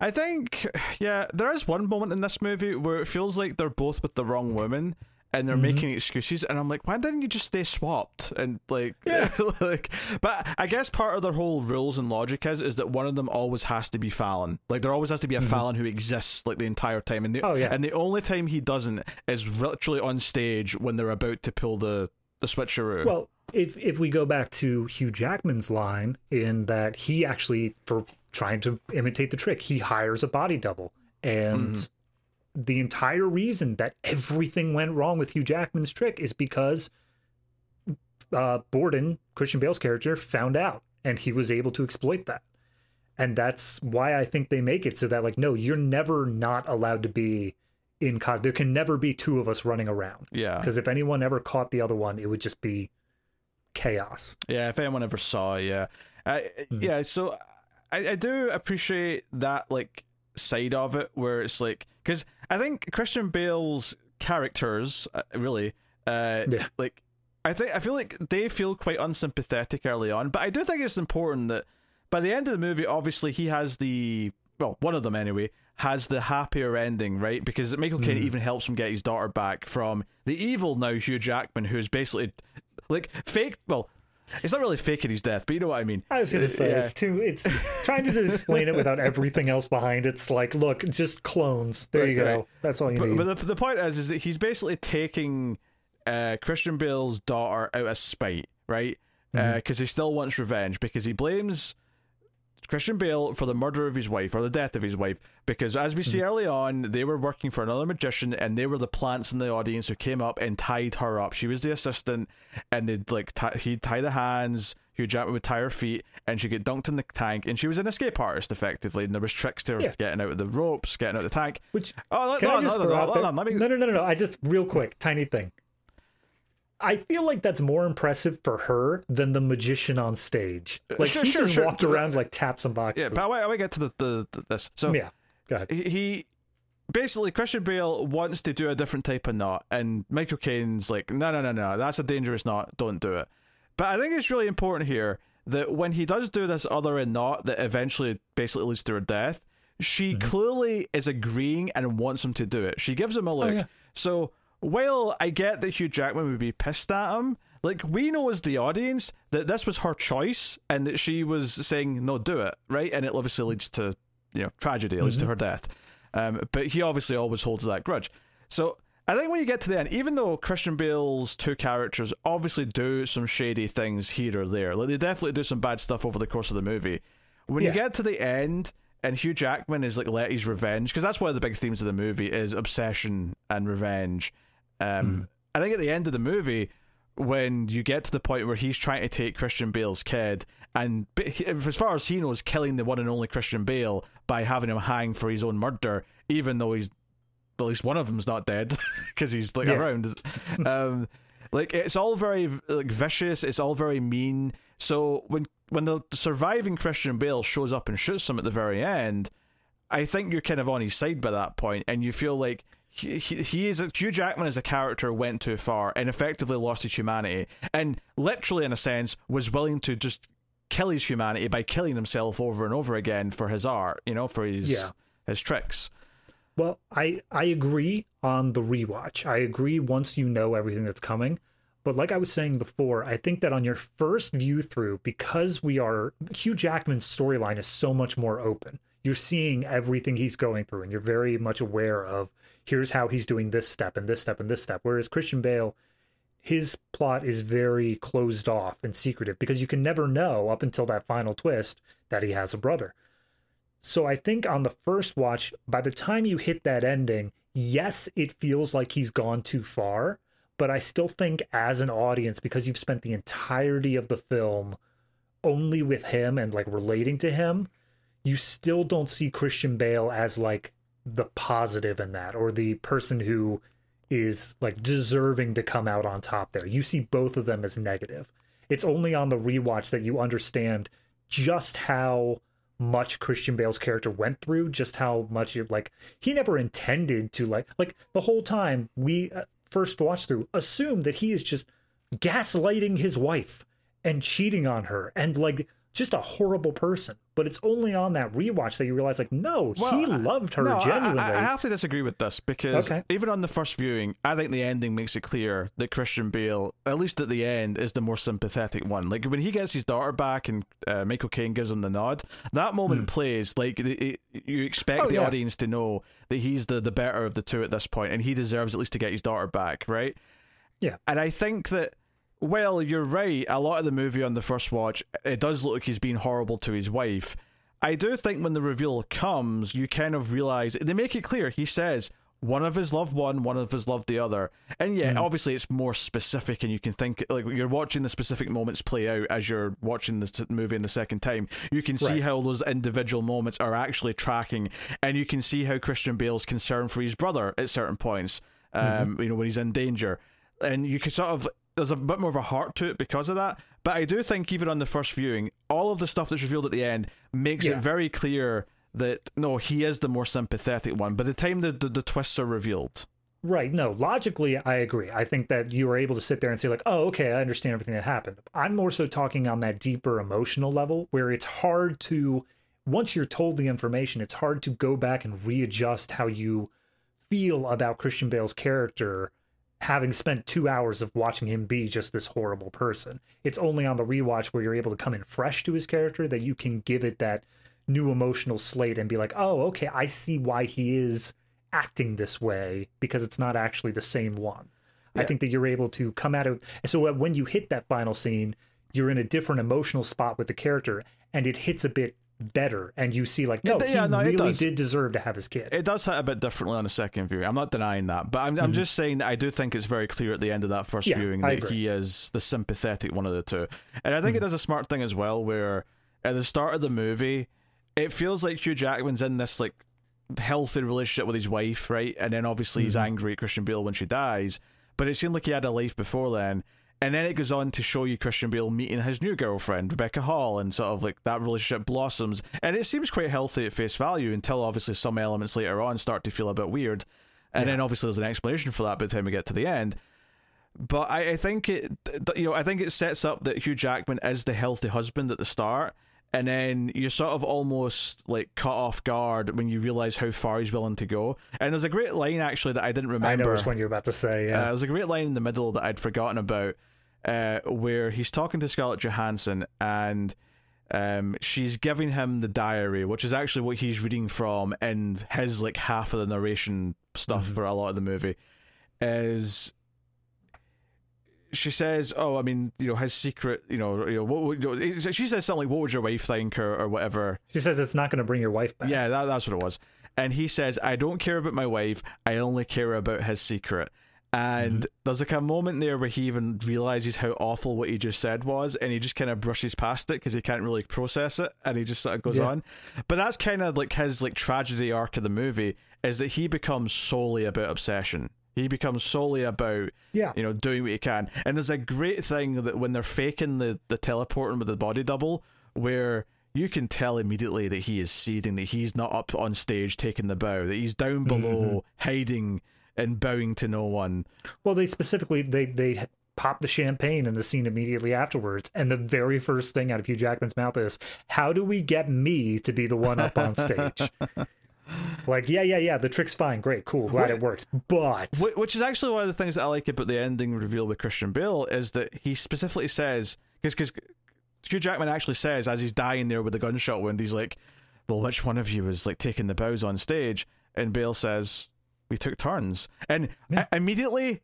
I think, yeah, there is one moment in this movie where it feels like they're both with the wrong woman and they're mm-hmm. making excuses, and I'm like, why didn't you just stay swapped? And like, Yeah. like, but I guess part of their whole rules and logic is is that one of them always has to be Fallon. Like, there always has to be a mm-hmm. Fallon who exists like the entire time, and the Oh, yeah. and the only time he doesn't is literally on stage when they're about to pull the the switcheroo. Well, if if we go back to Hugh Jackman's line in that he actually for trying to imitate the trick, he hires a body double. And mm-hmm. The entire reason that everything went wrong with Hugh Jackman's trick is because uh Borden, Christian Bale's character, found out and he was able to exploit that. And that's why I think they make it so that like no, you're never not allowed to be in cos there can never be two of us running around. yeah, Because if anyone ever caught the other one, it would just be chaos. Yeah, if anyone ever saw, yeah, uh, yeah. So I, I do appreciate that like side of it where it's like because I think Christian Bale's characters uh, really, uh, Yeah. like I think I feel like they feel quite unsympathetic early on, but I do think it's important that by the end of the movie, obviously he has the well, one of them anyway has the happier ending, right? Because Michael Caine even helps him get his daughter back from the evil now Hugh Jackman, who's basically like fake. Well, it's not really faking his death, but you know what I mean. I was going to say Yeah. it's too. It's trying to explain it without everything else behind. It's like, look, just clones. There you go. right. That's all you But, need. but the, the point is, is that he's basically taking uh, Christian Bale's daughter out of spite, right? Because he still wants revenge because he blames Christian Bale for the murder of his wife or the death of his wife. Because as we see mm-hmm. early on, they were working for another magician, and they were the plants in the audience who came up and tied her up. She was the assistant, and they'd like t- he'd tie the hands. Hugh Jackman would tie her feet, and she'd get dunked in the tank. And she was an escape artist, effectively. And there was tricks to her Yeah. getting out of the ropes, getting out of the tank. Which Oh, no, no, no, no, no, no, let me- no, no, no, no, no. I just real quick, tiny thing. I feel like that's more impressive for her than the magician on stage. Uh, like sure, he sure, just sure. walked around like taps some boxes. Yeah, but I, I get to the, the, the this. So yeah. Go ahead. he, basically Christian Bale wants to do a different type of knot, and Michael Caine's like, no, no, no, no, that's a dangerous knot. Don't do it. But I think it's really important here that when he does do this other knot that eventually basically leads to her death, she mm-hmm. clearly is agreeing and wants him to do it. She gives him a oh, look. yeah. So while I get that Hugh Jackman would be pissed at him, like we know as the audience that this was her choice and that she was saying no, do it, right? And it obviously leads to you know tragedy, it leads to her death. Um, but he obviously always holds that grudge. So I think when you get to the end, even though Christian Bale's two characters obviously do some shady things here or there, like they definitely do some bad stuff over the course of the movie. When you get to the end and Hugh Jackman is like let his revenge, because that's one of the big themes of the movie is obsession and revenge. Um, I think at the end of the movie, when you get to the point where he's trying to take Christian Bale's kid, and as far as he knows, killing the one and only Christian Bale by having him hang for his own murder, even though he's at least one of them's not dead because he's like Yeah. around. um, like it's all very like vicious. It's all very mean. So when when the surviving Christian Bale shows up and shoots him at the very end, I think you're kind of on his side by that point, and you feel like he, he, he is a, Hugh Jackman as a character went too far and effectively lost his humanity, and literally in a sense was willing to just kill his humanity by killing himself over and over again for his art, you know, for his Yeah. his tricks. Well, I I agree on the rewatch. I agree once you know everything that's coming. But like I was saying before, I think that on your first view through, because we are Hugh Jackman's storyline is so much more open. You're seeing everything he's going through, and you're very much aware of here's how he's doing this step and this step and this step. Whereas Christian Bale, his plot is very closed off and secretive because you can never know up until that final twist that he has a brother. So I think on the first watch, by the time you hit that ending, yes, it feels like he's gone too far but I still think as an audience, because you've spent the entirety of the film only with him and like relating to him, you still don't see Christian Bale as like the positive in that or the person who is like deserving to come out on top there. You see both of them as negative. It's only on the rewatch that you understand just how much Christian Bale's character went through, just how much it, like he never intended to like like the whole time we uh, first watch through assume that he is just gaslighting his wife and cheating on her and like just a horrible person. But it's only on that rewatch that you realize, like, no, well, he loved her no, genuinely. I, I, have to disagree with this because okay. even on the first viewing, I think the ending makes it clear that Christian Bale, at least at the end, is the more sympathetic one. Like when he gets his daughter back and uh, Michael Caine gives him the nod, that moment mm. plays like it, it, you expect oh, the yeah. audience to know that he's the the better of the two at this point, and he deserves at least to get his daughter back, right? Yeah, and I think that well, you're right. A lot of the movie on the first watch, it does look like he's being horrible to his wife. I do think when the reveal comes, you kind of realize they make it clear. He says one of his loved one, one of his loved the other, and yeah, mm. obviously it's more specific, and you can think like you're watching the specific moments play out as you're watching this movie in the second time. You can see right. how those individual moments are actually tracking, and you can see how Christian Bale's concern for his brother at certain points. Um, mm-hmm. you know when he's in danger, and you can sort of there's a bit more of a heart to it because of that. But I do think even on the first viewing, all of the stuff that's revealed at the end makes yeah. it very clear that no, he is the more sympathetic one. By the time the, the, the twists are revealed. Right. No, logically, I agree. I think that you were able to sit there and say, like, oh, okay, I understand everything that happened. I'm more so talking on that deeper emotional level where it's hard to, once you're told the information, it's hard to go back and readjust how you feel about Christian Bale's character having spent two hours of watching him be just this horrible person. It's only on the rewatch where you're able to come in fresh to his character that you can give it that new emotional slate and be like, oh, okay, I see why he is acting this way because it's not actually the same one. Yeah. I think that you're able to come it. And so when you hit that final scene, you're in a different emotional spot with the character and it hits a bit better and you see like no it, yeah, he no, really did deserve to have his kid. It does hit a bit differently on a second view i'm not denying that but i'm, mm-hmm. I'm just saying that i do think it's very clear at the end of that first yeah, viewing that he is the sympathetic one of the two. And i think mm-hmm. it does a smart thing as well where at the start of the movie it feels like hugh jackman's in this like healthy relationship with his wife right? And then obviously mm-hmm. he's angry at christian bale when she dies but it seemed like he had a life before then and then it goes on to show you Christian Bale meeting his new girlfriend, Rebecca Hall, and sort of like that relationship blossoms. And it seems quite healthy at face value until obviously some elements later on start to feel a bit weird. And yeah. then obviously there's an explanation for that by the time we get to the end. But I, I think it, you know, I think it sets up that Hugh Jackman is the healthy husband at the start, and then you're sort of almost like caught off guard when you realize how far he's willing to go. And there's a great line actually that I didn't remember. I know which one you're about to say. Yeah, uh, there's a great line in the middle that I'd forgotten about uh, where he's talking to Scarlett Johansson and um, she's giving him the diary, which is actually what he's reading from in his like half of the narration stuff mm-hmm. for a lot of the movie. Is she says, "Oh, I mean, you know, his secret, you know, you know, what would, she says something like, "What would your wife think?" or, or whatever. She says it's not going to bring your wife back. Yeah, that, that's what it was. And he says, "I don't care about my wife. I only care about his secret." And mm-hmm. there's like a moment there where he even realizes how awful what he just said was, and he just kind of brushes past it because he can't really process it, and he just sort of goes yeah. on. But that's kind of like his like tragedy arc of the movie is that he becomes solely about obsession. He becomes solely about yeah. you know doing what he can. And there's a great thing that when they're faking the the teleporting with the body double, where you can tell immediately that he is seething, that he's not up on stage taking the bow, that he's down below mm-hmm. hiding and bowing to no one. Well, they specifically they they pop the champagne in the scene immediately afterwards, and the very first thing out of Hugh Jackman's mouth is, "How do we get me to be the one up on stage?" like, yeah, yeah, yeah, the trick's fine, great, cool, glad it worked. But which is actually one of the things that I like about the ending reveal with Christian Bale is that he specifically says because because Hugh Jackman actually says as he's dying there with the gunshot wound, he's like, "Well, which one of you is like taking the bows on stage?" And Bale says, "We took turns." And yeah. immediately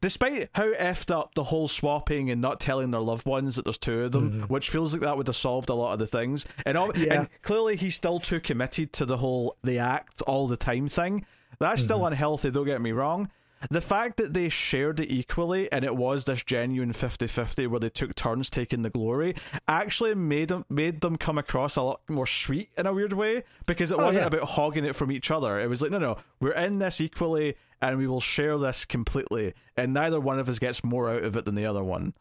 despite how effed up the whole swapping and not telling their loved ones that there's two of them, mm-hmm. which feels like that would have solved a lot of the things. And, all, yeah. and clearly he's still too committed to the whole the act all the time thing. That's mm-hmm. still unhealthy, don't get me wrong. The fact that they shared it equally and it was this genuine 50-50 where they took turns taking the glory actually made them made them come across a lot more sweet in a weird way because it oh, wasn't yeah. about hogging it from each other. It was like, no, no, we're in this equally and we will share this completely, and neither one of us gets more out of it than the other one.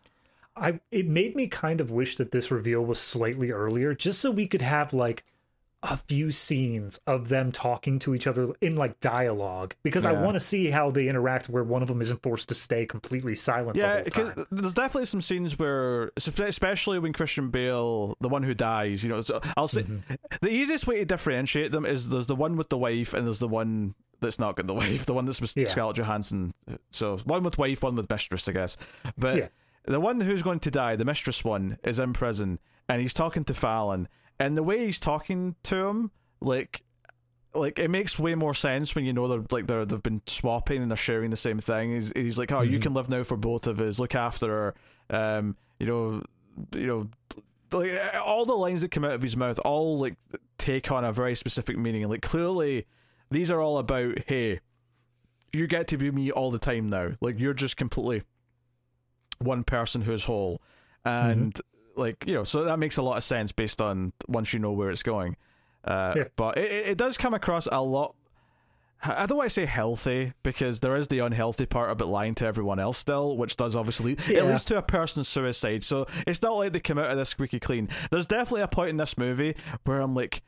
I it made me kind of wish that this reveal was slightly earlier, just so we could have like a few scenes of them talking to each other in like dialogue because yeah. I want to see how they interact where one of them isn't forced to stay completely silent. Yeah, the there's definitely some scenes where, especially when Christian Bale, the one who dies, you know, so I'll say mm-hmm. the easiest way to differentiate them is there's the one with the wife and there's the one that's not got the wife, the one that's with yeah. Scarlett Johansson. So one with wife, one with mistress, I guess. But yeah. the one who's going to die, the mistress one, is in prison, and he's talking to Fallon, and the way he's talking to him, like. Like it makes way more sense when you know they're like they're they've been swapping and they're sharing the same thing. He's, he's like, oh, mm-hmm. you can live now for both of us. Look after her. Um, you know, you know, like all the lines that come out of his mouth all like take on a very specific meaning. Like clearly, these are all about, hey, you get to be me all the time now. Like you're just completely one person who's whole. And mm-hmm. Like, you know, so that makes a lot of sense based on once you know where it's going. Uh, yeah. But it, it does come across a lot. I don't want to say healthy because there is the unhealthy part about lying to everyone else still, which does obviously yeah. it leads to a person's suicide. So it's not like they come out of this squeaky clean. There's definitely a point in this movie where I'm like,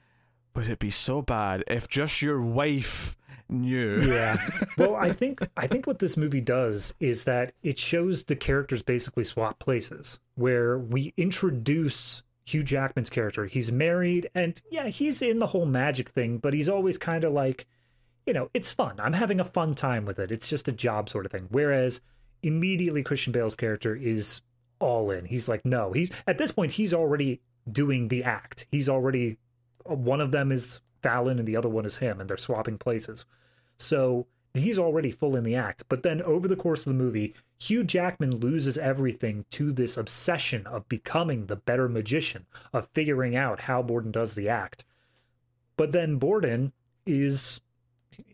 would it be so bad if just your wife knew? Yeah. Well, I think I think what this movie does is that it shows the characters basically swap places, where we introduce Hugh Jackman's character. He's married, and yeah, he's in the whole magic thing, but he's always kind of like, you know, it's fun. I'm having a fun time with it. It's just a job sort of thing. Whereas immediately Christian Bale's character is all in. He's like, no, he's at this point he's already doing the act. He's already uh, one of them is Fallon and the other one is him, and they're swapping places. So he's already full in the act. But then over the course of the movie, Hugh Jackman loses everything to this obsession of becoming the better magician, of figuring out how Borden does the act. But then Borden is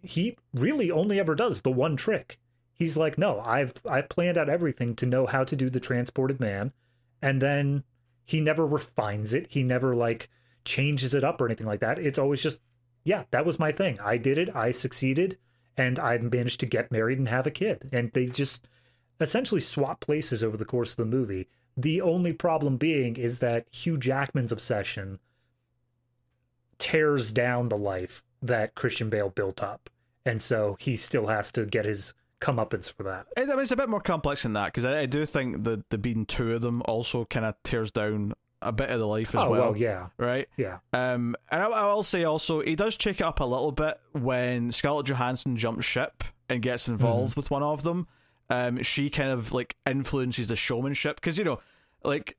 he really only ever does the one trick. He's like, no, I've I planned out everything to know how to do the transported man, and then he never refines it. He never like changes it up or anything like that. It's always just, yeah, that was my thing. I did it. I succeeded, and I managed to get married and have a kid. And they just essentially swap places over the course of the movie. The only problem being is that Hugh Jackman's obsession tears down the life that Christian Bale built up. And so he still has to get his comeuppance for that. I mean, it's a bit more complex than that because I, I, do think that the being two of them also kind of tears down a bit of the life as oh, well. well. Yeah. Right? Yeah. Um, and I, I will say also, he does check it up a little bit when Scarlett Johansson jumps ship and gets involved mm-hmm. with one of them. Um, she kind of like influences the showmanship because, you know, like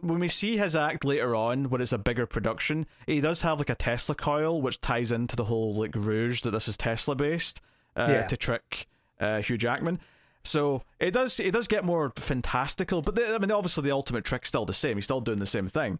when we see his act later on when it's a bigger production, he does have like a Tesla coil, which ties into the whole like rouge that this is Tesla based uh, yeah. to trick uh, Hugh Jackman. So it does it does get more fantastical, but the, I mean, obviously the ultimate trick's still the same. He's still doing the same thing.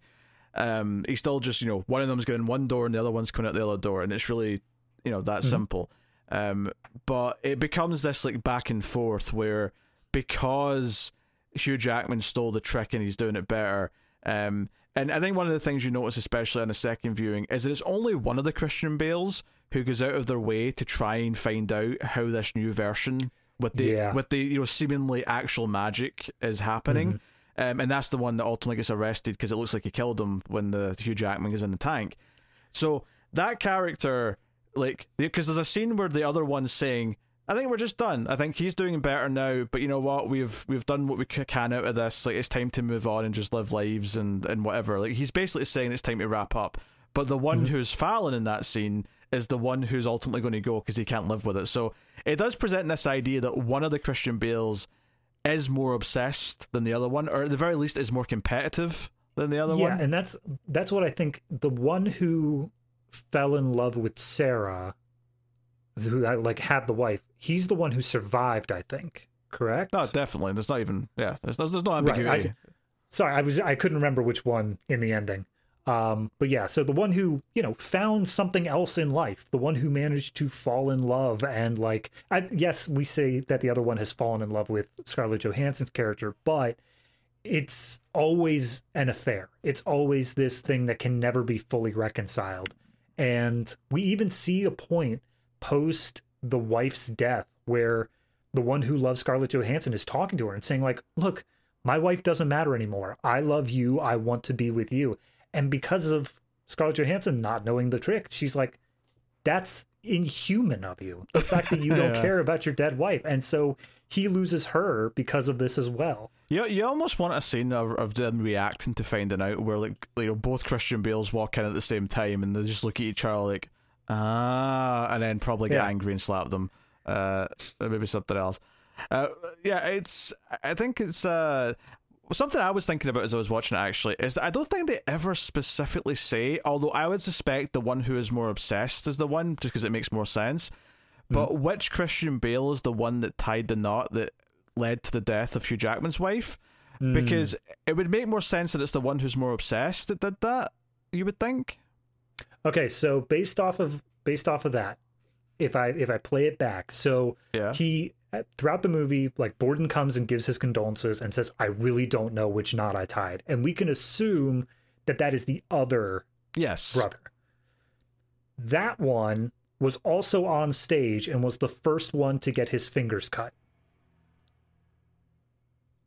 Um, he's still just you know one of them's going one door and the other one's coming out the other door, and it's really you know that mm-hmm. simple. Um, but it becomes this like back and forth where because Hugh Jackman stole the trick and he's doing it better. Um, and I think one of the things you notice, especially on a second viewing, is that it's only one of the Christian Bales who goes out of their way to try and find out how this new version with the yeah. with the you know seemingly actual magic is happening. Mm-hmm. Um, and that's the one that ultimately gets arrested because it looks like he killed him when the Hugh Jackman is in the tank. So that character, like, because there's a scene where the other one's saying, "I think we're just done. I think he's doing better now. But you know what? We've we've done what we can out of this. Like, it's time to move on and just live lives and and whatever. Like, he's basically saying it's time to wrap up. But the one mm-hmm. who's Fallon in that scene is the one who's ultimately going to go because he can't live with it. So it does present this idea that one of the Christian Bales is more obsessed than the other one, or at the very least is more competitive than the other yeah, one. Yeah, and that's that's what I think. The one who fell in love with Sarah, who like had the wife, he's the one who survived. I think. Correct. No, definitely. There's not even yeah. There's there's, there's no ambiguity. Right, I, sorry, I was I couldn't remember which one in the ending. Um, but yeah, so the one who you know found something else in life, the one who managed to fall in love, and like, I, yes, we say that the other one has fallen in love with Scarlett Johansson's character, but it's always an affair. It's always this thing that can never be fully reconciled, and we even see a point post the wife's death where the one who loves Scarlett Johansson is talking to her and saying like, "Look, my wife doesn't matter anymore. I love you. I want to be with you." And because of Scarlett Johansson not knowing the trick, she's like, that's inhuman of you. The fact that you don't yeah. care about your dead wife. And so he loses her because of this as well. You, you almost want a scene of, of them reacting to finding out where like you know both Christian Bales walk in at the same time and they just look at each other like ah and then probably get yeah. angry and slap them. Uh maybe something else. Uh, yeah, it's. I think it's. Uh, something I was thinking about as I was watching it actually is that I don't think they ever specifically say, although I would suspect the one who is more obsessed is the one, just because it makes more sense. But mm. which Christian Bale is the one that tied the knot that led to the death of Hugh Jackman's wife? Mm. Because it would make more sense that it's the one who's more obsessed that did that. You would think. Okay, so based off of based off of that, if I if I play it back, so yeah. he throughout the movie, like Borden comes and gives his condolences and says, "I really don't know which knot I tied," and we can assume that that is the other yes brother. That one was also on stage and was the first one to get his fingers cut.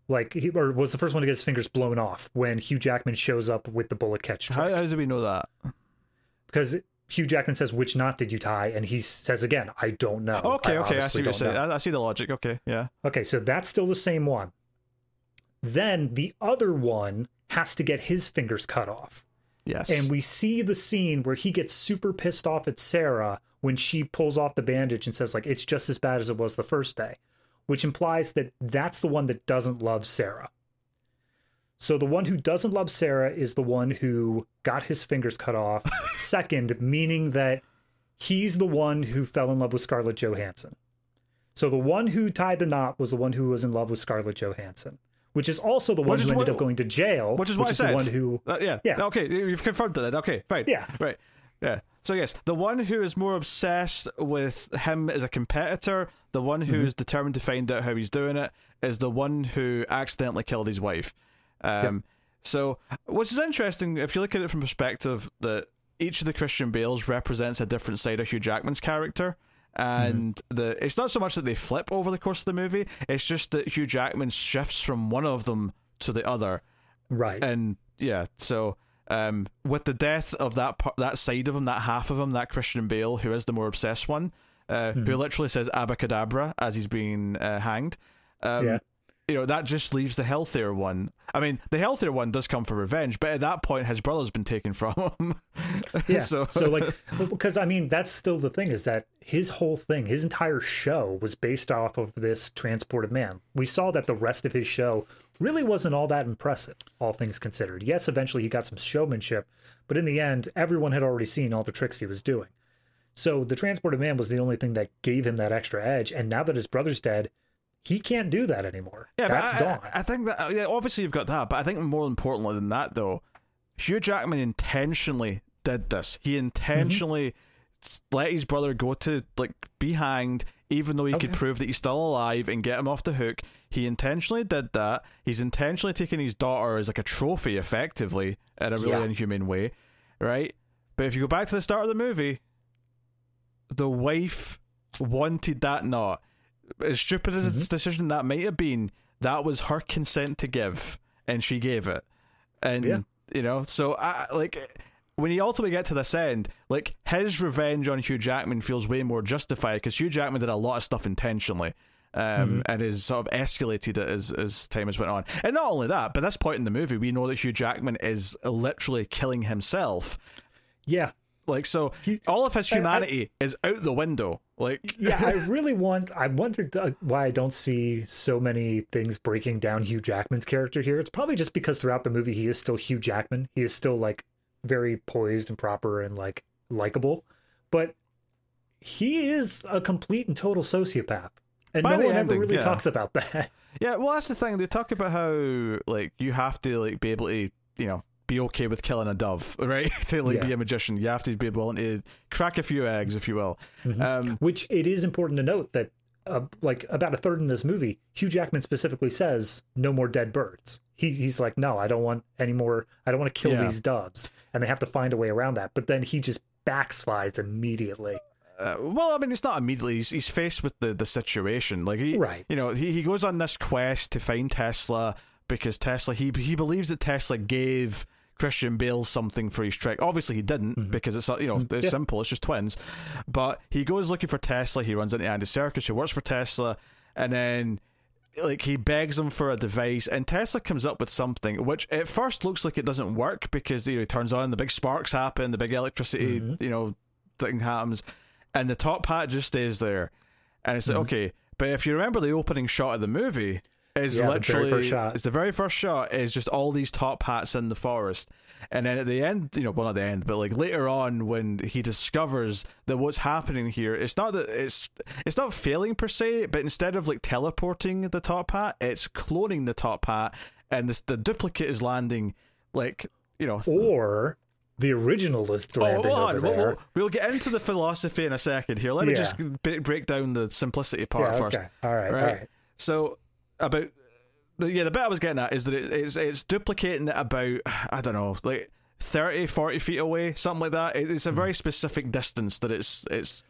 Like he or was the first one to get his fingers blown off when Hugh Jackman shows up with the bullet catch trick. How, how do we know that? Because Hugh Jackman says, "Which knot did you tie?" And he says again, "I don't know." Oh, okay, I okay, I see what you're saying. I, I see the logic. Okay, yeah. Okay, so that's still the same one. Then the other one has to get his fingers cut off. Yes. And we see the scene where he gets super pissed off at Sarah when she pulls off the bandage and says like it's just as bad as it was the first day, which implies that that's the one that doesn't love Sarah. So the one who doesn't love Sarah is the one who got his fingers cut off. Second, meaning that he's the one who fell in love with Scarlett Johansson. So the one who tied the knot was the one who was in love with Scarlett Johansson, which is also the one who ended what, up going to jail. Which is what which I is the one who, uh, yeah, yeah. Okay, you've confirmed that. Okay, fine. Yeah, right. Yeah. So yes, the one who is more obsessed with him as a competitor, the one who mm-hmm. is determined to find out how he's doing it, is the one who accidentally killed his wife. Um. So, which is interesting if you look at it from perspective that each of the Christian Bales represents a different side of Hugh Jackman's character. And mm-hmm. the it's not so much that they flip over the course of the movie; it's just that Hugh Jackman shifts from one of them to the other, right? And yeah, so um, with the death of that part, that side of him, that half of him, that Christian Bale, who is the more obsessed one, uh, mm-hmm. who literally says "abacadabra" as he's being uh, hanged. Um, yeah you know that just leaves the healthier one. I mean, the healthier one does come for revenge, but at that point, his brother's been taken from him. yeah. so, so like, because I mean, that's still the thing is that his whole thing, his entire show, was based off of this transported man. We saw that the rest of his show really wasn't all that impressive, all things considered. Yes, eventually he got some showmanship, but in the end, everyone had already seen all the tricks he was doing. So the transported man was the only thing that gave him that extra edge. And now that his brother's dead, he can't do that anymore. Yeah, that's I, gone. I, I think that yeah, obviously you've got that, but I think more importantly than that, though, Hugh Jackman intentionally did this. He intentionally mm-hmm. let his brother go to like be hanged, even though he okay. could prove that he's still alive and get him off the hook. He intentionally did that. He's intentionally taken his daughter as like a trophy, effectively, in a really yeah. inhumane way, right? But if you go back to the start of the movie, the wife wanted that knot as stupid as mm-hmm. its decision that might have been, that was her consent to give, and she gave it. And yeah. you know, so I like when you ultimately get to this end, like his revenge on Hugh Jackman feels way more justified because Hugh Jackman did a lot of stuff intentionally. Um, mm-hmm. and has sort of escalated it as, as time has went on. And not only that, but this point in the movie, we know that Hugh Jackman is literally killing himself. Yeah. Like so, all of his humanity I, I, is out the window. Like, yeah, I really want. I wondered uh, why I don't see so many things breaking down Hugh Jackman's character here. It's probably just because throughout the movie he is still Hugh Jackman. He is still like very poised and proper and like likable, but he is a complete and total sociopath. And By no one ending, ever really yeah. talks about that. Yeah, well, that's the thing. They talk about how like you have to like be able to, you know, be okay with killing a dove, right? to like yeah. be a magician, you have to be willing to crack a few eggs, if you will. Mm-hmm. Um, Which it is important to note that, uh, like about a third in this movie, Hugh Jackman specifically says no more dead birds. He, he's like, no, I don't want any more. I don't want to kill yeah. these doves, and they have to find a way around that. But then he just backslides immediately. Uh, well, I mean, it's not immediately. He's, he's faced with the, the situation. Like he, right. You know, he, he goes on this quest to find Tesla because Tesla he he believes that Tesla gave Christian Bale something for his trick. Obviously, he didn't mm-hmm. because it's you know mm-hmm. it's yeah. simple. It's just twins. But he goes looking for Tesla. He runs into Andy Serkis, who works for Tesla, and then like he begs him for a device, and Tesla comes up with something which at first looks like it doesn't work because you know, he turns on the big sparks happen, the big electricity mm-hmm. you know thing happens, and the top hat just stays there, and it's like mm-hmm. okay. But if you remember the opening shot of the movie, is yeah, literally the it's the very first shot is just all these top hats in the forest and then at the end you know well not the end but like later on when he discovers that what's happening here it's not that it's it's not failing per se but instead of like teleporting the top hat it's cloning the top hat and this the duplicate is landing like you know or the original is oh, landing oh, over there. We'll, we'll, get into the philosophy in a second here. Let me just break down the simplicity part yeah, first. All right, right. All right. So about the, yeah the bit I was getting at is that it, it's it's duplicating it about I don't know like 30 40 feet away something like that it's a hmm. very specific distance that it's it's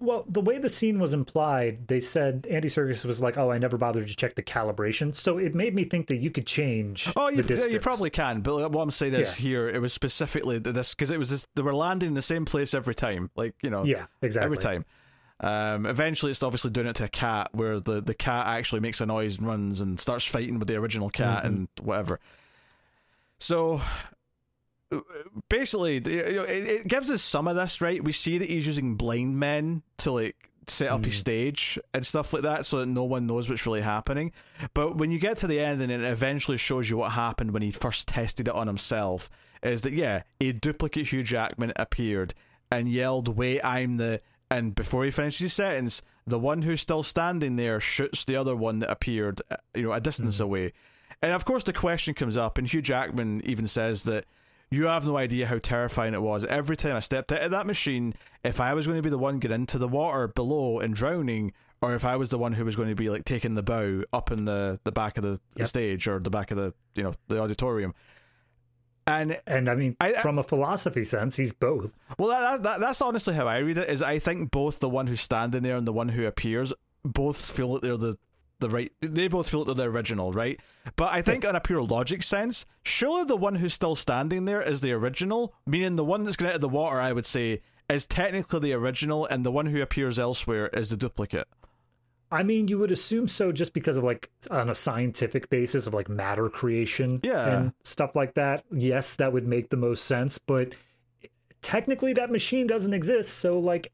well, the way the scene was implied, they said Andy Serkis was like, "Oh, I never bothered to check the calibration," so it made me think that you could change. Oh, you, yeah, you probably can, but what I'm saying is yeah. here it was specifically this because it was this, they were landing in the same place every time, like you know, yeah, exactly every time. Um, eventually, it's obviously doing it to a cat, where the, the cat actually makes a noise and runs and starts fighting with the original cat mm-hmm. and whatever. So basically, it, gives us some of this, right? We see that he's using blind men to like set up mm. his stage and stuff like that, so that no one knows what's really happening. But when you get to the end, and it eventually shows you what happened when he first tested it on himself, is that yeah, a duplicate Hugh Jackman appeared and yelled, "Wait, I'm the." And before he finishes his sentence, the one who's still standing there shoots the other one that appeared, uh, you know, a distance mm-hmm. away. And of course, the question comes up, and Hugh Jackman even says that you have no idea how terrifying it was. Every time I stepped out of that machine, if I was going to be the one getting into the water below and drowning, or if I was the one who was going to be like taking the bow up in the, the back of the, yep. the stage or the back of the you know the auditorium, and and I mean, I, from a philosophy sense, he's both. Well, that, that, that's honestly how I read it. Is I think both the one who's standing there and the one who appears both feel that they're the the right. They both feel that they're the original, right? But I think, yeah. in a pure logic sense, surely the one who's still standing there is the original. Meaning, the one that's going out of the water, I would say, is technically the original, and the one who appears elsewhere is the duplicate. I mean, you would assume so just because of like on a scientific basis of like matter creation yeah. and stuff like that. Yes, that would make the most sense, but technically that machine doesn't exist. So like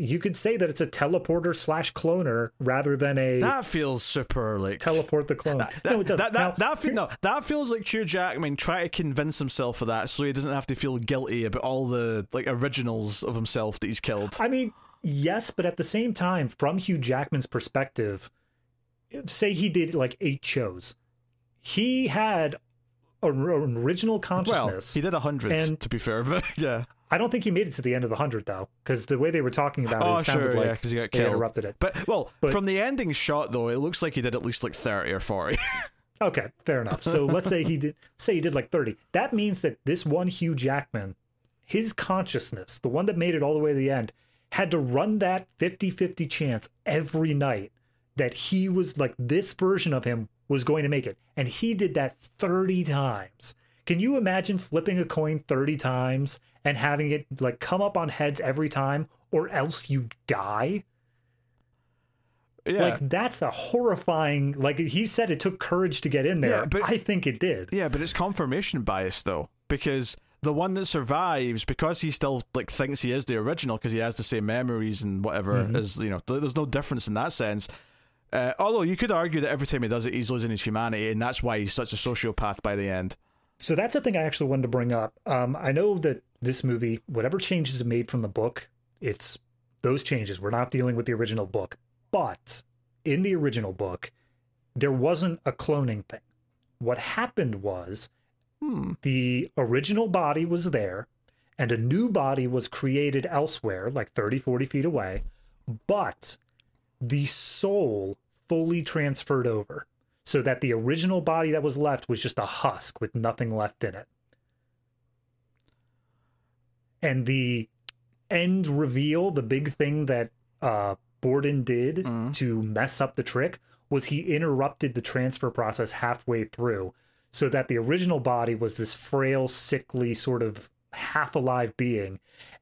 you could say that it's a teleporter slash cloner rather than a that feels super like teleport the clone. That, that, no, it does. That, that, now, that, feel, no, that feels like Hugh Jackman trying to convince himself of that, so he doesn't have to feel guilty about all the like originals of himself that he's killed. I mean, yes, but at the same time, from Hugh Jackman's perspective, say he did like eight shows, he had an original consciousness. Well, he did a hundred, and to be fair, but yeah. I don't think he made it to the end of the hundred though, because the way they were talking about oh, it, it sounded sure, like because yeah, he got killed. interrupted it. But well, but, from the ending shot though, it looks like he did at least like thirty or forty. okay, fair enough. So let's say he did say he did like thirty. That means that this one Hugh Jackman, his consciousness, the one that made it all the way to the end, had to run that 50 50 chance every night that he was like this version of him was going to make it. And he did that 30 times. Can you imagine flipping a coin 30 times and having it like come up on heads every time or else you die? Yeah. Like that's a horrifying like he said it took courage to get in there. Yeah, but I think it did. Yeah, but it's confirmation bias though because the one that survives because he still like thinks he is the original because he has the same memories and whatever mm-hmm. is you know there's no difference in that sense. Uh, although you could argue that every time he does it he's losing his humanity and that's why he's such a sociopath by the end. So that's the thing i actually wanted to bring up. Um, i know that this movie whatever changes it made from the book it's those changes. We're not dealing with the original book. But in the original book there wasn't a cloning thing. What happened was Hmm. The original body was there, and a new body was created elsewhere, like 30, 40 feet away, but the soul fully transferred over so that the original body that was left was just a husk with nothing left in it. And the end reveal, the big thing that uh, Borden did mm. to mess up the trick, was he interrupted the transfer process halfway through so that the original body was this frail, sickly, sort of half alive being.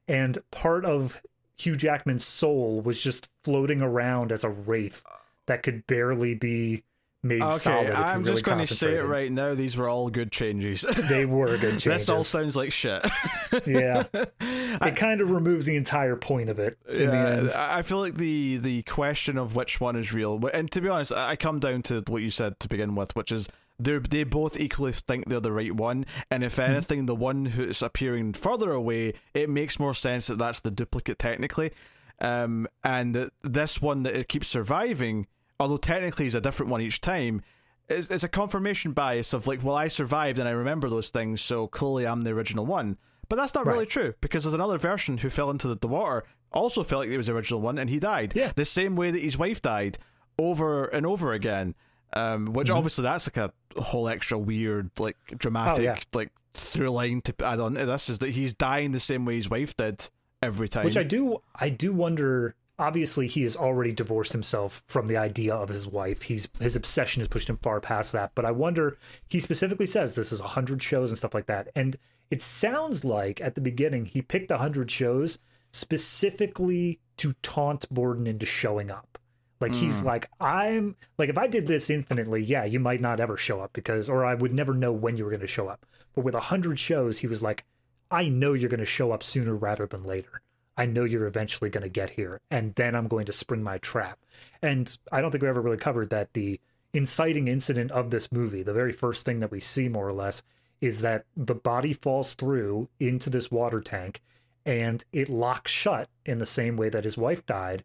And part of Hugh Jackman's soul was just floating around as a wraith that could barely be made okay, solid. I'm just going to say it right now. These were all good changes. they were good changes. this all sounds like shit. yeah, it kind of removes the entire point of it. In yeah, the end, I feel like the the question of which one is real, and to be honest, I come down to what you said to begin with, which is they they both equally think they're the right one, and if mm-hmm. anything, the one who's appearing further away, it makes more sense that that's the duplicate technically, um, and this one that it keeps surviving, although technically is a different one each time. Is, is a confirmation bias of like, well, I survived and I remember those things, so clearly I'm the original one. But that's not right. really true because there's another version who fell into the, the water, also felt like he was the original one, and he died. Yeah. The same way that his wife died over and over again. Um, which mm-hmm. obviously that's like a whole extra weird, like dramatic, oh, yeah. like through line to add on to this is that he's dying the same way his wife did every time. Which I do, I do wonder. Obviously, he has already divorced himself from the idea of his wife. He's his obsession has pushed him far past that. But I wonder. He specifically says this is a hundred shows and stuff like that, and it sounds like at the beginning he picked a hundred shows specifically to taunt Borden into showing up. Like mm. he's like, I'm like, if I did this infinitely, yeah, you might not ever show up because, or I would never know when you were going to show up. But with a hundred shows, he was like, I know you're going to show up sooner rather than later. I know you're eventually going to get here, and then I'm going to spring my trap. And I don't think we ever really covered that the inciting incident of this movie, the very first thing that we see, more or less, is that the body falls through into this water tank and it locks shut in the same way that his wife died.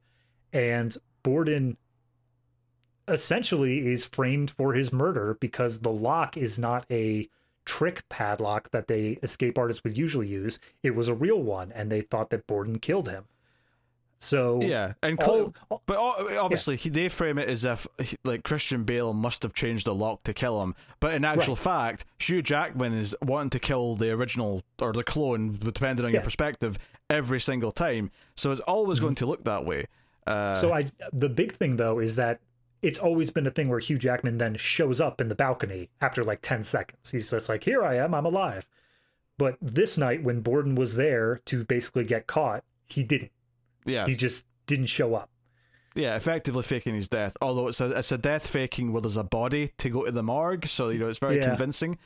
And Borden essentially is framed for his murder because the lock is not a trick padlock that they escape artists would usually use. It was a real one, and they thought that Borden killed him. So yeah, and all, but obviously yeah. they frame it as if like Christian Bale must have changed the lock to kill him, but in actual right. fact, Hugh Jackman is wanting to kill the original or the clone, depending on yeah. your perspective, every single time. So it's always mm-hmm. going to look that way. Uh, so I the big thing though is that it's always been a thing where Hugh Jackman then shows up in the balcony after like 10 seconds. He's just like, "Here I am, I'm alive." But this night when Borden was there to basically get caught, he didn't. Yeah. He just didn't show up. Yeah, effectively faking his death. Although it's a it's a death faking where there's a body to go to the morgue, so you know it's very yeah. convincing.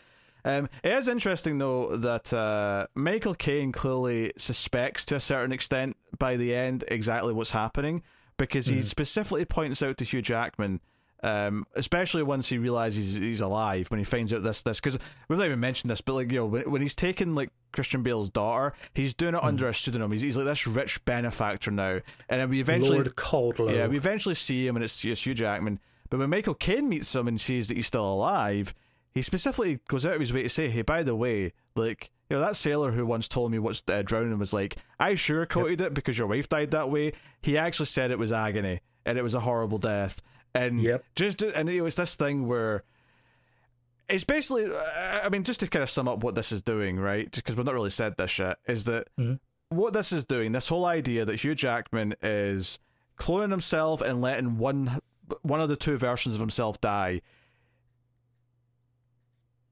Um, it is interesting though that uh, Michael Caine clearly suspects to a certain extent by the end exactly what's happening because he hmm. specifically points out to Hugh Jackman, um, especially once he realizes he's alive when he finds out this this because we've not even mentioned this, but like you know when, when he's taking like Christian Bale's daughter, he's doing it mm. under a pseudonym. He's, he's like this rich benefactor now, and then we eventually Lord Caldlow. Yeah, we eventually see him and it's, it's Hugh Jackman. But when Michael Caine meets him and sees that he's still alive, he specifically goes out of his way to say, "Hey, by the way, like." You know, that sailor who once told me what's uh, drowning was like, I sugarcoated yep. it because your wife died that way. He actually said it was agony and it was a horrible death. And yep. just, and it was this thing where it's basically, uh, I mean, just to kind of sum up what this is doing, right? Because we've not really said this yet, is that mm-hmm. what this is doing, this whole idea that Hugh Jackman is cloning himself and letting one one of the two versions of himself die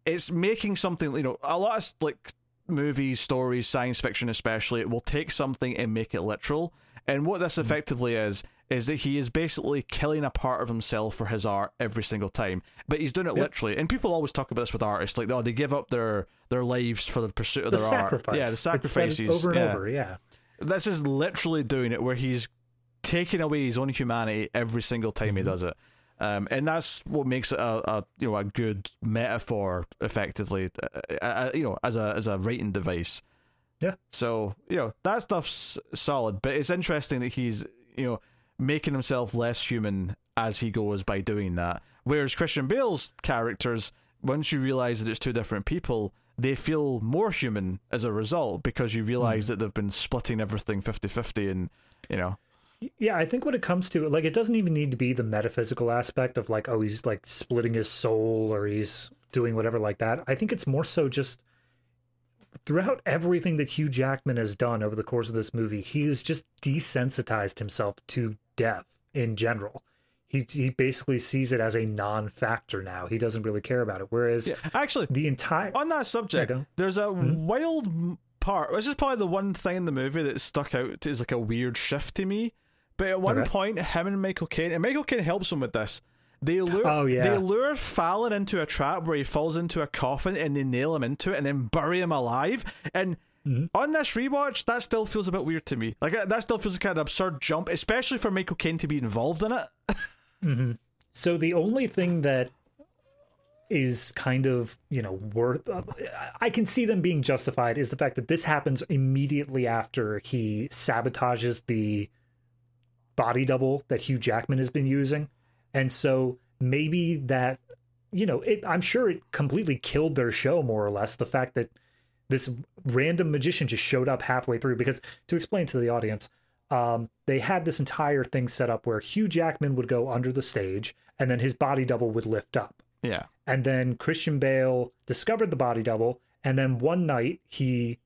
it's making something you know a lot of like movies stories science fiction especially it will take something and make it literal and what this mm-hmm. effectively is is that he is basically killing a part of himself for his art every single time. But he's doing it yep. literally. And people always talk about this with artists, like oh, they give up their their lives for the pursuit of the their sacrifice. art. Yeah, the sacrifices over and yeah. over. Yeah, this is literally doing it, where he's taking away his own humanity every single time mm-hmm. he does it. Um, and that's what makes it a, a, you know a good metaphor, effectively, uh, uh, you know, as a as a writing device. Yeah. So you know that stuff's solid, but it's interesting that he's you know making himself less human as he goes by doing that. Whereas Christian Bale's characters, once you realize that it's two different people, they feel more human as a result because you realize mm. that they've been splitting everything 50-50 and you know yeah, I think when it comes to like, it doesn't even need to be the metaphysical aspect of like, oh, he's like splitting his soul or he's doing whatever like that. I think it's more so just throughout everything that Hugh Jackman has done over the course of this movie, he's just desensitized himself to death in general. He he basically sees it as a non-factor now. He doesn't really care about it. Whereas, yeah, actually, the entire on that subject, there's a mm-hmm. wild part. This is probably the one thing in the movie that stuck out as like a weird shift to me but at one okay. point, him and Michael Caine, and Michael Caine helps him with this. They lure, oh, yeah. they lure Fallon into a trap where he falls into a coffin and they nail him into it and then bury him alive. And mm-hmm. on this rewatch, that still feels a bit weird to me. Like that still feels like an absurd jump, especially for Michael Caine to be involved in it. mm-hmm. So the only thing that is kind of you know worth uh, i can see them being justified is the fact that this happens immediately after he sabotages the body double that Hugh Jackman has been using. And so maybe that, you know, it, I'm sure it completely killed their show more or less. The fact that this random magician just showed up halfway through. Because to explain to the audience, um, they had this entire thing set up where Hugh Jackman would go under the stage and then his body double would lift up. Yeah. And then Christian Bale discovered the body double. And then one night he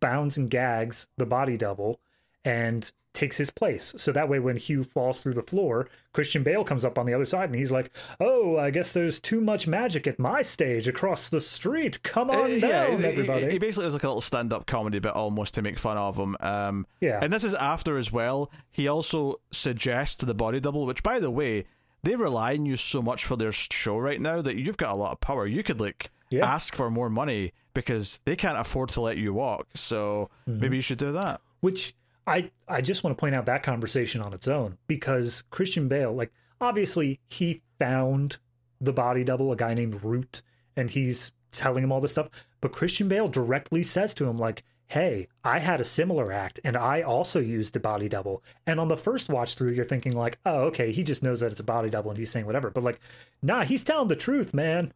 bounds and gags the body double and takes his place. So that way, when Hugh falls through the floor, Christian Bale comes up on the other side and he's like, "Oh, I guess there's too much magic at my stage across the street. Come on uh, down, yeah, everybody." He basically does like a little stand-up comedy bit almost to make fun of him. Um, yeah, and this is after as well. He also suggests to the body double, which by the way, they rely on you so much for their show right now that you've got a lot of power. You could like yeah. ask for more money because they can't afford to let you walk. So mm-hmm. maybe you should do that. Which I I just want to point out that conversation on its own because Christian Bale, like obviously he found the body double, a guy named Root, and he's telling him all this stuff. But Christian Bale directly says to him, like, hey, I had a similar act and I also used a body double. And on the first watch through, you're thinking, like, oh, okay, he just knows that it's a body double and he's saying whatever. But like, nah, he's telling the truth, man.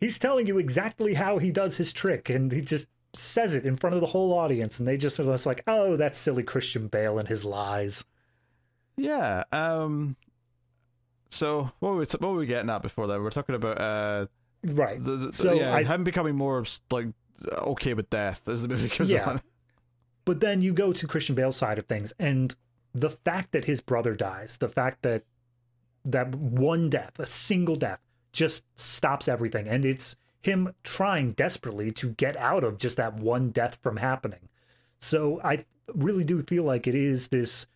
He's telling you exactly how he does his trick. And he just says it in front of the whole audience, and they just are just like, "Oh, that's silly Christian Bale and his lies." Yeah. Um. So what were we t- what were we getting at before that? We are talking about uh. Right. The, the, so yeah, I, him becoming more like okay with death as the movie goes yeah. on. But then you go to Christian Bale's side of things, and the fact that his brother dies, the fact that that one death, a single death, just stops everything, and it's him trying desperately to get out of just that one death from happening. So I really do feel like it is this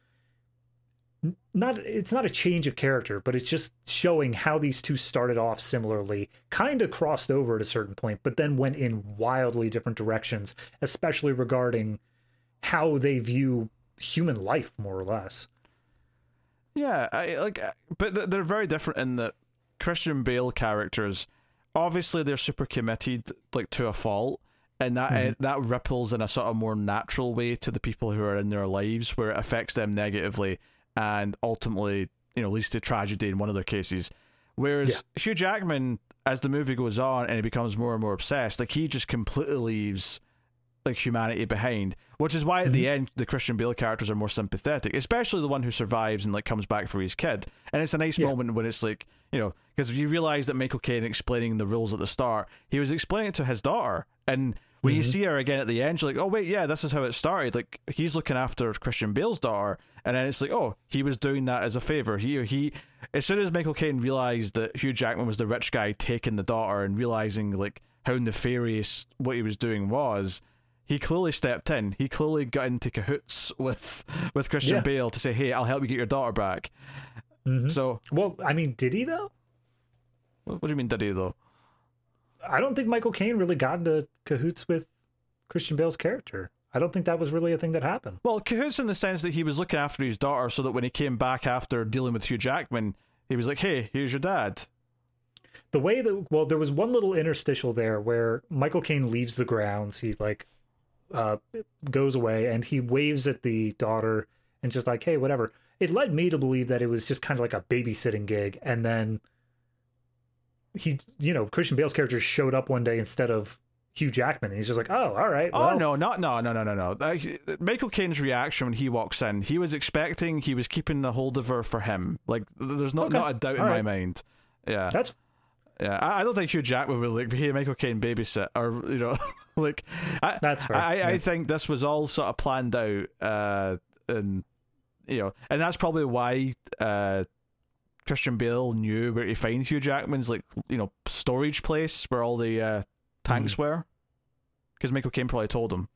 not it's not a change of character, but it's just showing how these two started off similarly, kind of crossed over at a certain point, but then went in wildly different directions, especially regarding how they view human life more or less. Yeah, I like uh, but they're very different in that Christian Bale characters obviously they're super committed like to a fault and that mm-hmm. uh, that ripples in a sort of more natural way to the people who are in their lives where it affects them negatively and ultimately you know leads to tragedy in one of their cases whereas yeah. Hugh Jackman as the movie goes on and he becomes more and more obsessed like he just completely leaves like humanity behind which is why at mm-hmm. the end the Christian Bale characters are more sympathetic especially the one who survives and like comes back for his kid and it's a nice yeah. moment when it's like you know because if you realize that Michael Caine explaining the rules at the start he was explaining it to his daughter and when mm-hmm. you see her again at the end you're like oh wait yeah this is how it started like he's looking after Christian Bale's daughter and then it's like oh he was doing that as a favor he he as soon as Michael Caine realized that Hugh Jackman was the rich guy taking the daughter and realizing like how nefarious what he was doing was he clearly stepped in. He clearly got into cahoots with with Christian Yeah. Bale to say, "Hey, I'll help you get your daughter back." Mhm. So, Well, I mean, did he though? what, what do you mean, did he though? I don't think Michael Caine really got into cahoots with Christian Bale's character. I don't think that was really a thing that happened. Well, cahoots in the sense that he was looking after his daughter, so that when he came back after dealing with Hugh Jackman, he was like, "Hey, here's your dad." The way that well, there was one little interstitial there where Michael Caine leaves the grounds. He like uh goes away and he waves at the daughter and just like, hey, whatever. It led me to believe that it was just kind of like a babysitting gig, and then he, you know, Christian Bale's character showed up one day instead of Hugh Jackman, and he's just like, oh, all right, Oh well, no, not no, no, no, no, no. Uh, Michael Caine's reaction when he walks in, he was expecting he was keeping the hold of her for him. Like, there's not Okay. not a doubt in All my right. mind. Yeah, that's yeah. I, I don't think Hugh Jackman would like, hey, Michael Caine babysit, or you know, like, I, That's fair, I, I think this was all sort of planned out, uh, and you know, and that's probably why uh, Christian Bale knew where to find Hugh Jackman's like you know storage place where all the uh, tanks Hmm. were, because Michael Caine probably told him.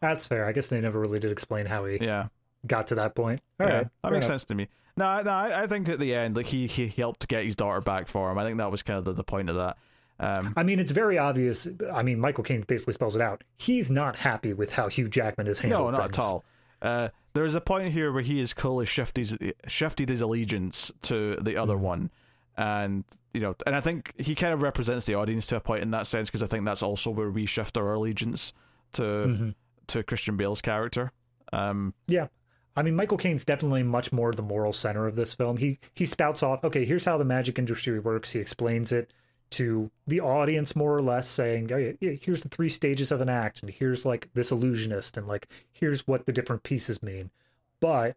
that's fair. I guess they never really did explain how he Yeah. Got to that point. All yeah, right, that makes enough. sense to me. No, I- no, I, I think at the end, like he he helped get his daughter back for him. I think that was kind of the, the point of that. Um, I mean, it's very obvious. I mean, Michael Caine basically spells it out. He's not happy with how Hugh Jackman is handled no, not things. at all. Uh, there's a point here where he has clearly shifted his, shifted his allegiance to the other Mm-hmm. one, and you know, and I think he kind of represents the audience to a point in that sense because I think that's also where we shift our allegiance to Mhm. to Christian Bale's character. Um, Yeah. I mean, Michael Caine's definitely much more the moral center of this film. He he spouts off, okay, here's how the magic industry works. He explains it to the audience more or less, saying, oh, yeah, here's the three stages of an act, and here's like this illusionist, and like here's what the different pieces mean. But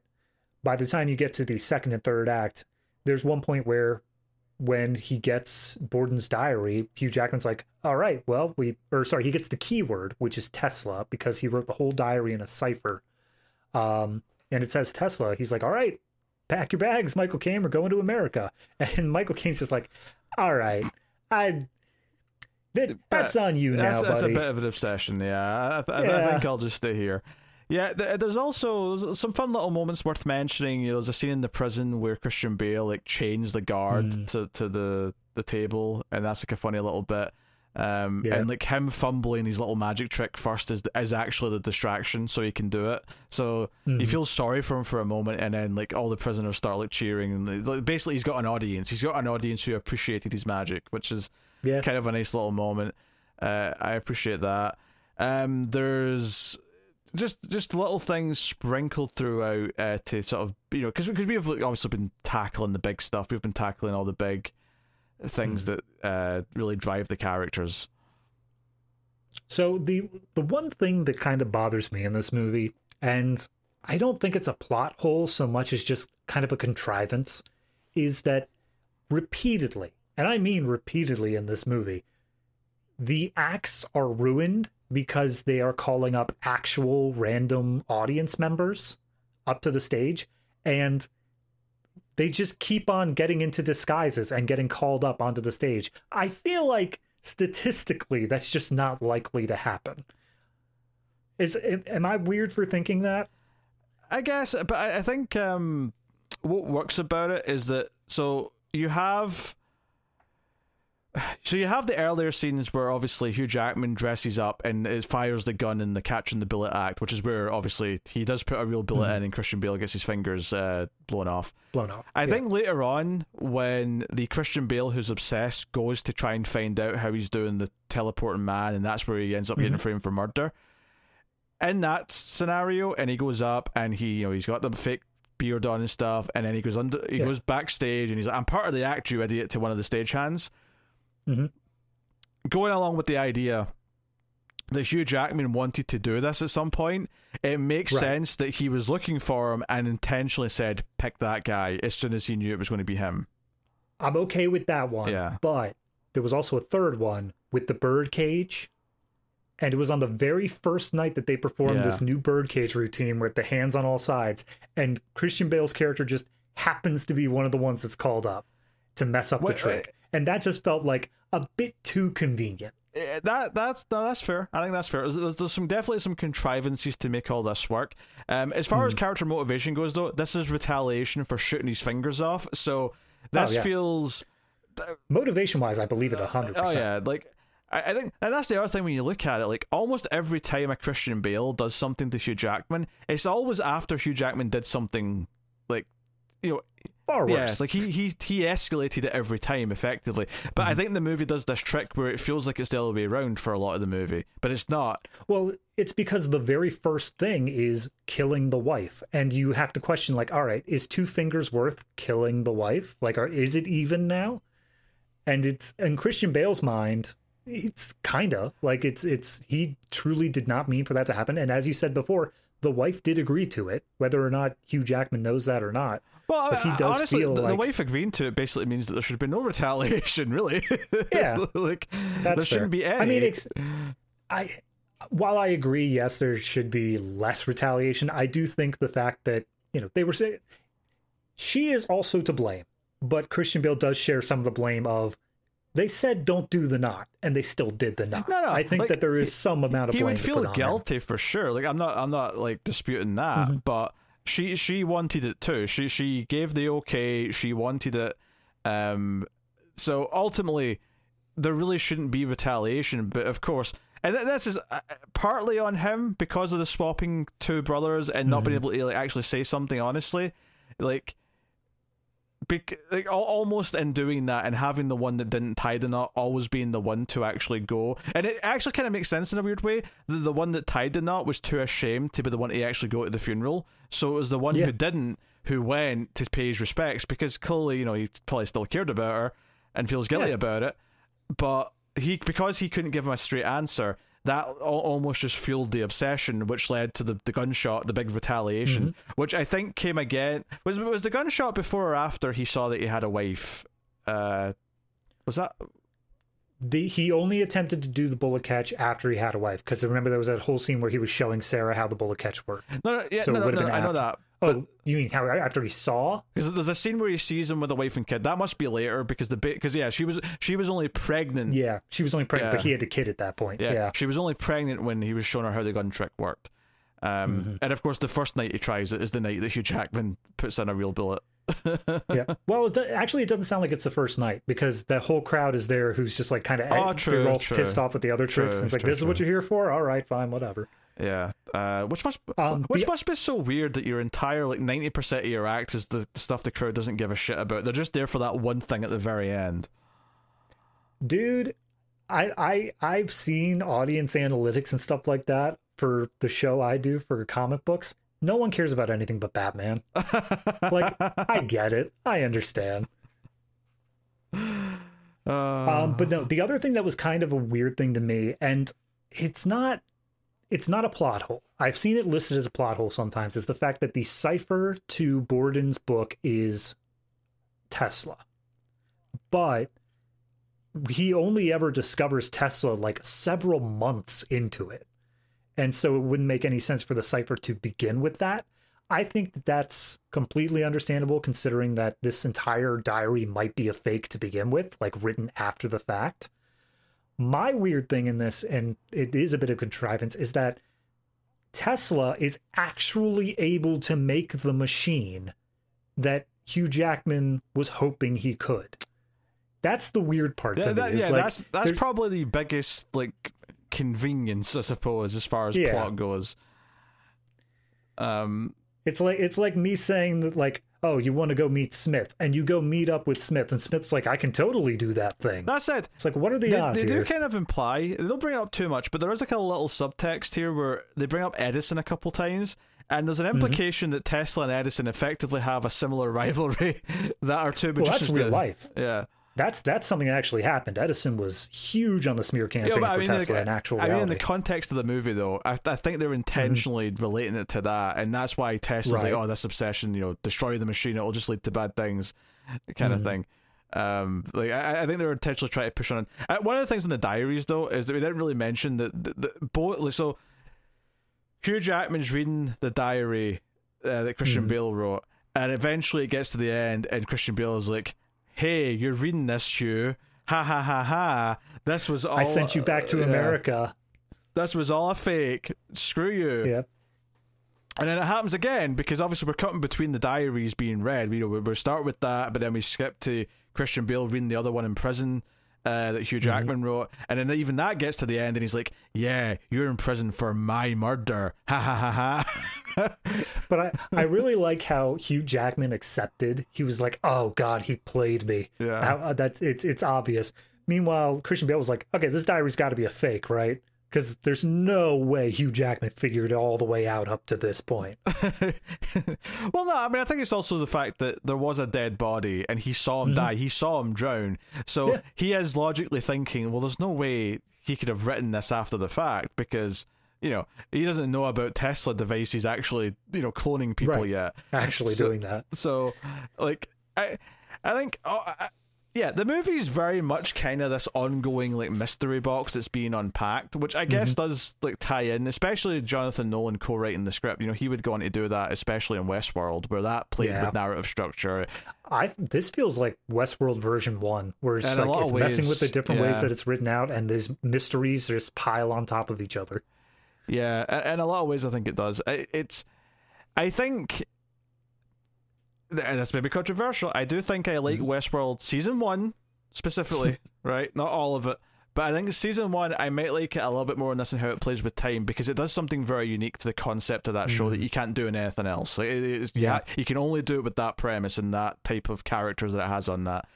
by the time you get to the second and third act, there's one point where when he gets Borden's diary, Hugh Jackman's like, all right, well, we, or sorry, he gets the keyword, which is Tesla, because he wrote the whole diary in a cipher. Um, and it says Tesla. He's like, all right, pack your bags, Michael Caine, we're going to America. And Michael Caine's just like, all right, I, that, that's on you now, that's, that's a bit of an obsession. Yeah, I, th- I Yeah. think I'll just stay here. Yeah, th- there's also some fun little moments worth mentioning. You know, there's a scene in the prison where Christian Bale like chains the guard Hmm. to, to the the table, and that's like a funny little bit. Um, Yeah. and like him fumbling his little magic trick first is is actually the distraction, so he can do it. So you Mhm. feel sorry for him for a moment, and then like all the prisoners start like cheering, and like, basically he's got an audience. He's got an audience who appreciated his magic, which is yeah. kind of a nice little moment. Uh, I appreciate that. Um, there's just just little things sprinkled throughout uh, to sort of you know because because we've obviously been tackling the big stuff. We've been tackling all the big things that uh, really drive the characters. So the the one thing that kind of bothers me in this movie, and I don't think it's a plot hole so much as just kind of a contrivance, is that repeatedly, and I mean repeatedly in this movie, the acts are ruined because they are calling up actual random audience members up to the stage and they just keep on getting into disguises and getting called up onto the stage. I feel like statistically that's just not likely to happen. Is am I weird for thinking that? I guess, but I, think um, what works about it is that so you have. So you have the earlier scenes where obviously Hugh Jackman dresses up and it fires the gun in the catch and the bullet act, which is where obviously he does put a real bullet Mhm. in and Christian Bale gets his fingers uh, blown off. Blown off. I Yeah. think later on, when the Christian Bale who's obsessed goes to try and find out how he's doing the teleporting man, and that's where he ends up getting Mhm. framed for murder. In that scenario, and he goes up and he, you know, he's got the fake beard on and stuff, and then he goes under, he Yeah. goes backstage, and he's like, "I'm part of the act, you idiot," to one of the stagehands. Mhm. Going along with the idea that Hugh Jackman wanted to do this at some point, it makes Right. sense that he was looking for him and intentionally said, "Pick that guy" as soon as he knew it was going to be him. I'm okay with that one. Yeah. But there was also a third one with the birdcage. And it was on the very first night that they performed Yeah. this new birdcage routine with the hands on all sides. And Christian Bale's character just happens to be one of the ones that's called up to mess up Wait, the trick. And that just felt like a bit too convenient. Eh, that that's no, that's fair. I think that's fair. There's, there's some definitely some contrivances to make all this work. Um, as far mm. as character motivation goes, though, this is retaliation for shooting his fingers off. So this oh, yeah. feels motivation wise, I believe it hundred percent. Oh yeah, like I, I think, and that's the other thing when you look at it. Like almost every time a Christian Bale does something to Hugh Jackman, it's always after Hugh Jackman did something like you know far worse. Yeah, like he he he escalated it every time effectively. But mm-hmm. I think the movie does this trick where it feels like it's the other way around for a lot of the movie, but it's not. Well, it's because the very first thing is killing the wife, and you have to question like, all right, is two fingers worth killing the wife? Like, are, is it even now? And it's in Christian Bale's mind, it's kinda like it's it's he truly did not mean for that to happen and as you said before the wife did agree to it whether or not hugh jackman knows that or not well but he does honestly feel the, like... the wife agreeing to it basically means that there should be no retaliation really yeah like there fair. shouldn't be any i mean it's i while i agree yes there should be less retaliation i do think the fact that you know they were saying she is also to blame but christian bale does share some of the blame of they said don't do the knot, and they still did the knot. No, no, I think like, that there is some amount of he blame. He would feel guilty for sure. Like I'm not, I'm not like disputing that, mm-hmm. but she she wanted it too. She she gave the okay. She wanted it. Um, so ultimately, there really shouldn't be retaliation. But of course, and this is uh, partly on him because of the swapping two brothers and not mm-hmm. being able to like, actually say something honestly. Like Bec- like almost in doing that and having the one that didn't tie the knot always being the one to actually go and it actually kind of makes sense in a weird way the, the one that tied the knot was too ashamed to be the one to actually go to the funeral so it was the one yeah. who didn't who went to pay his respects because clearly you know he probably still cared about her and feels guilty yeah. about it but he because he couldn't give him a straight answer that almost just fueled the obsession, which led to the, the gunshot, the big retaliation, mm-hmm. which I think came again. Was was the gunshot before or after he saw that he had a wife? Uh, was that? The, he only attempted to do the bullet catch after he had a wife because remember there was that whole scene where he was showing Sarah how the bullet catch worked. No, no, yeah, so no, no, no, I know that. Oh, you mean how after he saw? Because there's a scene where he sees him with a wife and kid. That must be later because the because yeah, she was she was only pregnant. Yeah, she was only pregnant, yeah. but he had a kid at that point. Yeah. yeah. she was only pregnant when he was showing her how the gun trick worked. Um, mm-hmm. and of course, the first night he tries it is the night that Hugh Jackman puts in a real bullet. Yeah. Well, it do- actually, it doesn't sound like it's the first night because the whole crowd is there who's just like kind of oh, they're all true. pissed off with the other tricks. True, and it's like, true, this is what you're here for? All right, fine, whatever. Yeah, uh, which must um, which the, must be so weird that your entire like ninety percent of your act is the stuff the crowd doesn't give a shit about. They're just there for that one thing at the very end. Dude, I I I've seen audience analytics and stuff like that for the show I do for comic books. No one cares about anything but Batman. like I get it, I understand. Uh... Um, but no, the other thing that was kind of a weird thing to me, and it's not it's not a plot hole. I've seen it listed as a plot hole sometimes, is the fact that the cipher to Borden's book is Tesla. But he only ever discovers Tesla like several months into it. And so it wouldn't make any sense for the cipher to begin with that. I think that that's completely understandable considering that this entire diary might be a fake to begin with, like written after the fact. My weird thing in this, and it is a bit of contrivance, is that Tesla is actually able to make the machine that Hugh Jackman was hoping he could. That's the weird part yeah, to that. Yeah, like, that's that's probably the biggest like convenience, I suppose, as far as yeah. plot goes. Um, it's like it's like me saying that like oh, you want to go meet Smith, and you go meet up with Smith, and Smith's like, I can totally do that thing. That's it. It's like, what are the they, odds? They here? do kind of imply they don't bring it up too much, but there is like a little subtext here where they bring up Edison a couple times. And there's an mm-hmm. implication mm-hmm. that Tesla and Edison effectively have a similar rivalry that are two magicians. Well, that's real life. Yeah. That's that's something that actually happened. Edison was huge on the smear campaign yeah, for mean, Tesla in actual I reality. mean, in the context of the movie, though, I, I think they're intentionally mm-hmm. relating it to that, and that's why Tesla's right. like, "Oh, this obsession, you know, destroy the machine; it'll just lead to bad things," kind mm-hmm. of thing. Um, like I, I think they were intentionally trying to push on. Uh, one of the things in the diaries, though, is that we didn't really mention that the, the both. So Hugh Jackman's reading the diary uh, that Christian mm-hmm. Bale wrote, and eventually it gets to the end, and Christian Bale is like hey, you're reading this, Hugh. Ha ha ha ha. this was all. I sent you back to yeah. America. This was all a fake. Screw you. Yep. And then it happens again because obviously we're cutting between the diaries being read. You know, we, we start with that, but then we skip to Christian Bale reading the other one in prison uh, that Hugh Mm-hmm. Jackman wrote, and then even that gets to the end, and he's like, "Yeah, you're in prison for my murder." Ha ha ha ha. But I, I really like how Hugh Jackman accepted. He was like, "Oh God, he played me." Yeah. How, uh, that's it's it's obvious. Meanwhile, Christian Bale was like, "Okay, this diary's got to be a fake, right?" Because there's no way Hugh Jackman figured it all the way out up to this point. well, no, I mean, I think it's also the fact that there was a dead body and he saw him die. He saw him drown. So Mm-hmm. Yeah. he is logically thinking, well, there's no way he could have written this after the fact because, you know, he doesn't know about Tesla devices actually, you know, cloning people Right. yet. Actually So- doing that. So, like, I, I think, oh, I, yeah, the movie's very much kind of this ongoing like mystery box that's being unpacked, which I guess mm-hmm. does like tie in, especially Jonathan Nolan co-writing the script. You know, he would go on to do that, especially in Westworld, where that played Yeah. with narrative structure. I this feels like Westworld version one, where it's like it's of messing with the ways, different ways that it's written out, and these mysteries just pile on top of each other. Yeah, in a lot of ways, I think it does. It's, I think, and this may be controversial. I do think I like mm-hmm. Westworld season one specifically, right? Not all of it, but I think season one I might like it a little bit more in this and how it plays with time because it does something very unique to the concept of that show that mm-hmm. you can't do in anything else. Like, it is, yeah, Yeah. you can only do it with that premise and that type of characters that it has on that.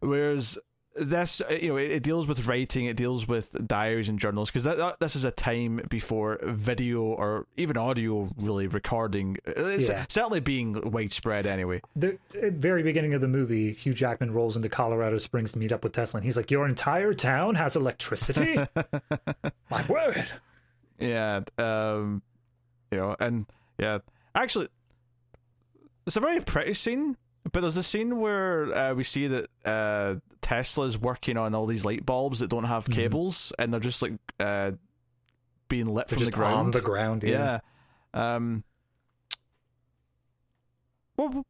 Whereas this, uh, you know, it, it deals with writing, it deals with diaries and journals because that, that this is a time before video or even audio really recording. It's Yeah. certainly being widespread anyway. The very beginning of the movie, Hugh Jackman rolls into Colorado Springs to meet up with Tesla, and he's like, "Your entire town has electricity." My word. Yeah, um, you know, and yeah, actually, it's a very pretty scene. But there's a scene where uh, we see that uh, Tesla's working on all these light bulbs that don't have Mhm. cables, and they're just like uh, being lit They're from just the ground. on the ground. Yeah. Yeah. Um. Well,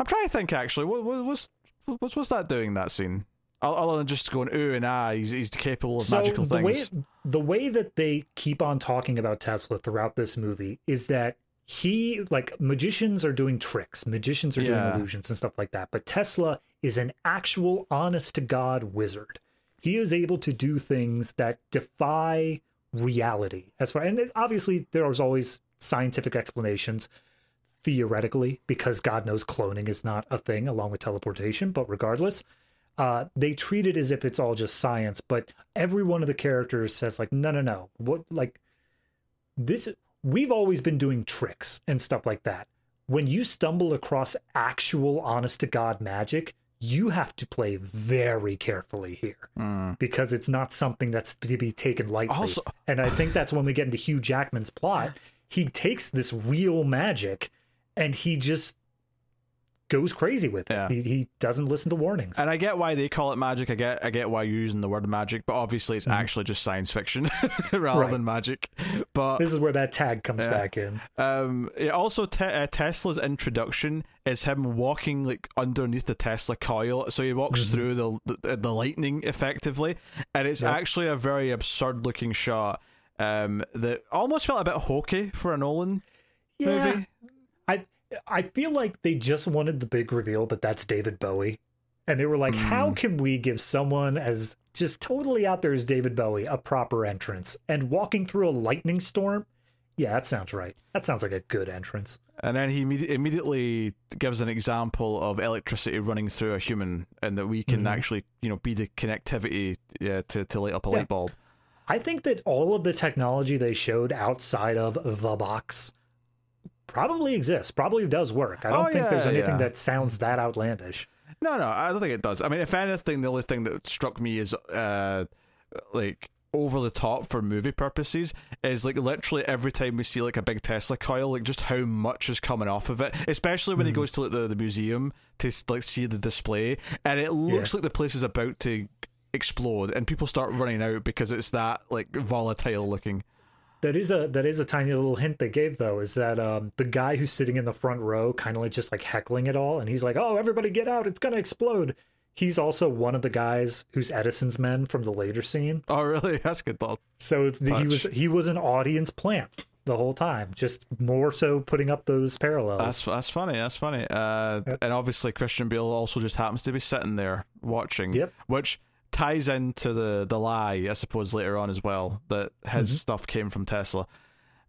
I'm trying to think. Actually, what, what what's what's what's that doing? That scene, other than just going ooh and ah, he's he's capable of So magical the things. way the way that they keep on talking about Tesla throughout this movie is that he like magicians are doing tricks, magicians are Yeah. doing illusions and stuff like that, but Tesla is an actual honest to god wizard. He is able to do things that defy reality. As far and obviously there's always scientific explanations theoretically because God knows cloning is not a thing along with teleportation, but regardless, uh, they treat it as if it's all just science. But every one of the characters says like, no, no, no, what like this? We've always been doing tricks and stuff like that. When you stumble across actual honest to God magic, you have to play very carefully here Mm. because it's not something that's to be taken lightly. Also- and I think that's when we get into Hugh Jackman's plot. He takes this real magic and he just goes crazy with it. Yeah. He, he doesn't listen to warnings. And I get why they call it magic. I get I get why you're using the word magic, but obviously it's Mhm. actually just science fiction rather Right. than magic. But this is where that tag comes Yeah. back in. Um, it also te- uh, Tesla's introduction is him walking like underneath the Tesla coil, so he walks Mhm. through the, the the lightning effectively, and it's Yep. actually a very absurd looking shot. Um, that almost felt a bit hokey for a Nolan movie. I I feel like they just wanted the big reveal that that's David Bowie, and they were like, "How Hmm. can we give someone as just totally out there as David Bowie a proper entrance?" And walking through a lightning storm, yeah, that sounds right. That sounds like a good entrance. And then he imme- immediately gives an example of electricity running through a human, and that we can Mhm. actually, you know, be the connectivity yeah, to to light up a Yeah. light bulb. I think that all of the technology they showed outside of the box probably exists, probably does work. I don't Oh, think there's anything yeah. that sounds that outlandish. No, no, I don't think it does. I mean, if anything, the only thing that struck me is uh, like over the top for movie purposes is like literally every time we see like a big Tesla coil, like just how much is coming off of it. Especially when he Mhm. goes to like, the the museum to like see the display, and it looks like the place is about to explode, and people start running out because it's that like volatile looking. That is a that is a tiny little hint they gave though is that um, the guy who's sitting in the front row kind of like just like heckling it all and he's like oh everybody get out it's gonna explode he's also one of the guys who's Edison's men from the later scene. Oh, really? That's good thought. So it's, he was he was an audience plant the whole time, just more so putting up those parallels. That's that's funny. That's funny. Uh, yep. And obviously Christian Bale also just happens to be sitting there watching, yep. which ties into the the lie, I suppose, later on as well that his mm-hmm. stuff came from Tesla.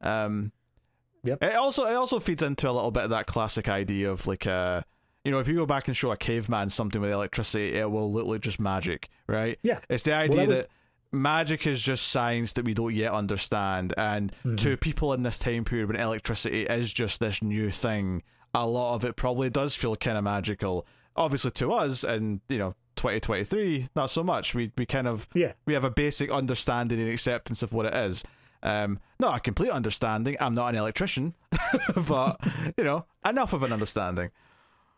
Um, yep. It also it also feeds into a little bit of that classic idea of like uh you know, if you go back and show a caveman something with electricity, it will look like just magic, right? Yeah. It's the idea well, that, was... that magic is just science that we don't yet understand. And mm-hmm. to people in this time period when electricity is just this new thing, a lot of it probably does feel kind of magical. Obviously, to us, and you know, 2023, not so much. We we kind of yeah we have a basic understanding and acceptance of what it is. Um, not a complete understanding. I'm not an electrician, but you know, enough of an understanding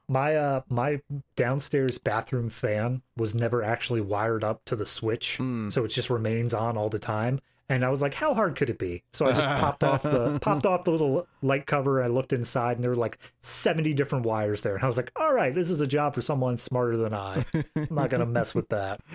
my uh my downstairs bathroom fan was never actually wired up to the switch mm. so it just remains on all the time and i was like how hard could it be so i just popped off the popped off the little light cover and i looked inside and there were like 70 different wires there and i was like all right this is a job for someone smarter than i i'm not gonna mess with that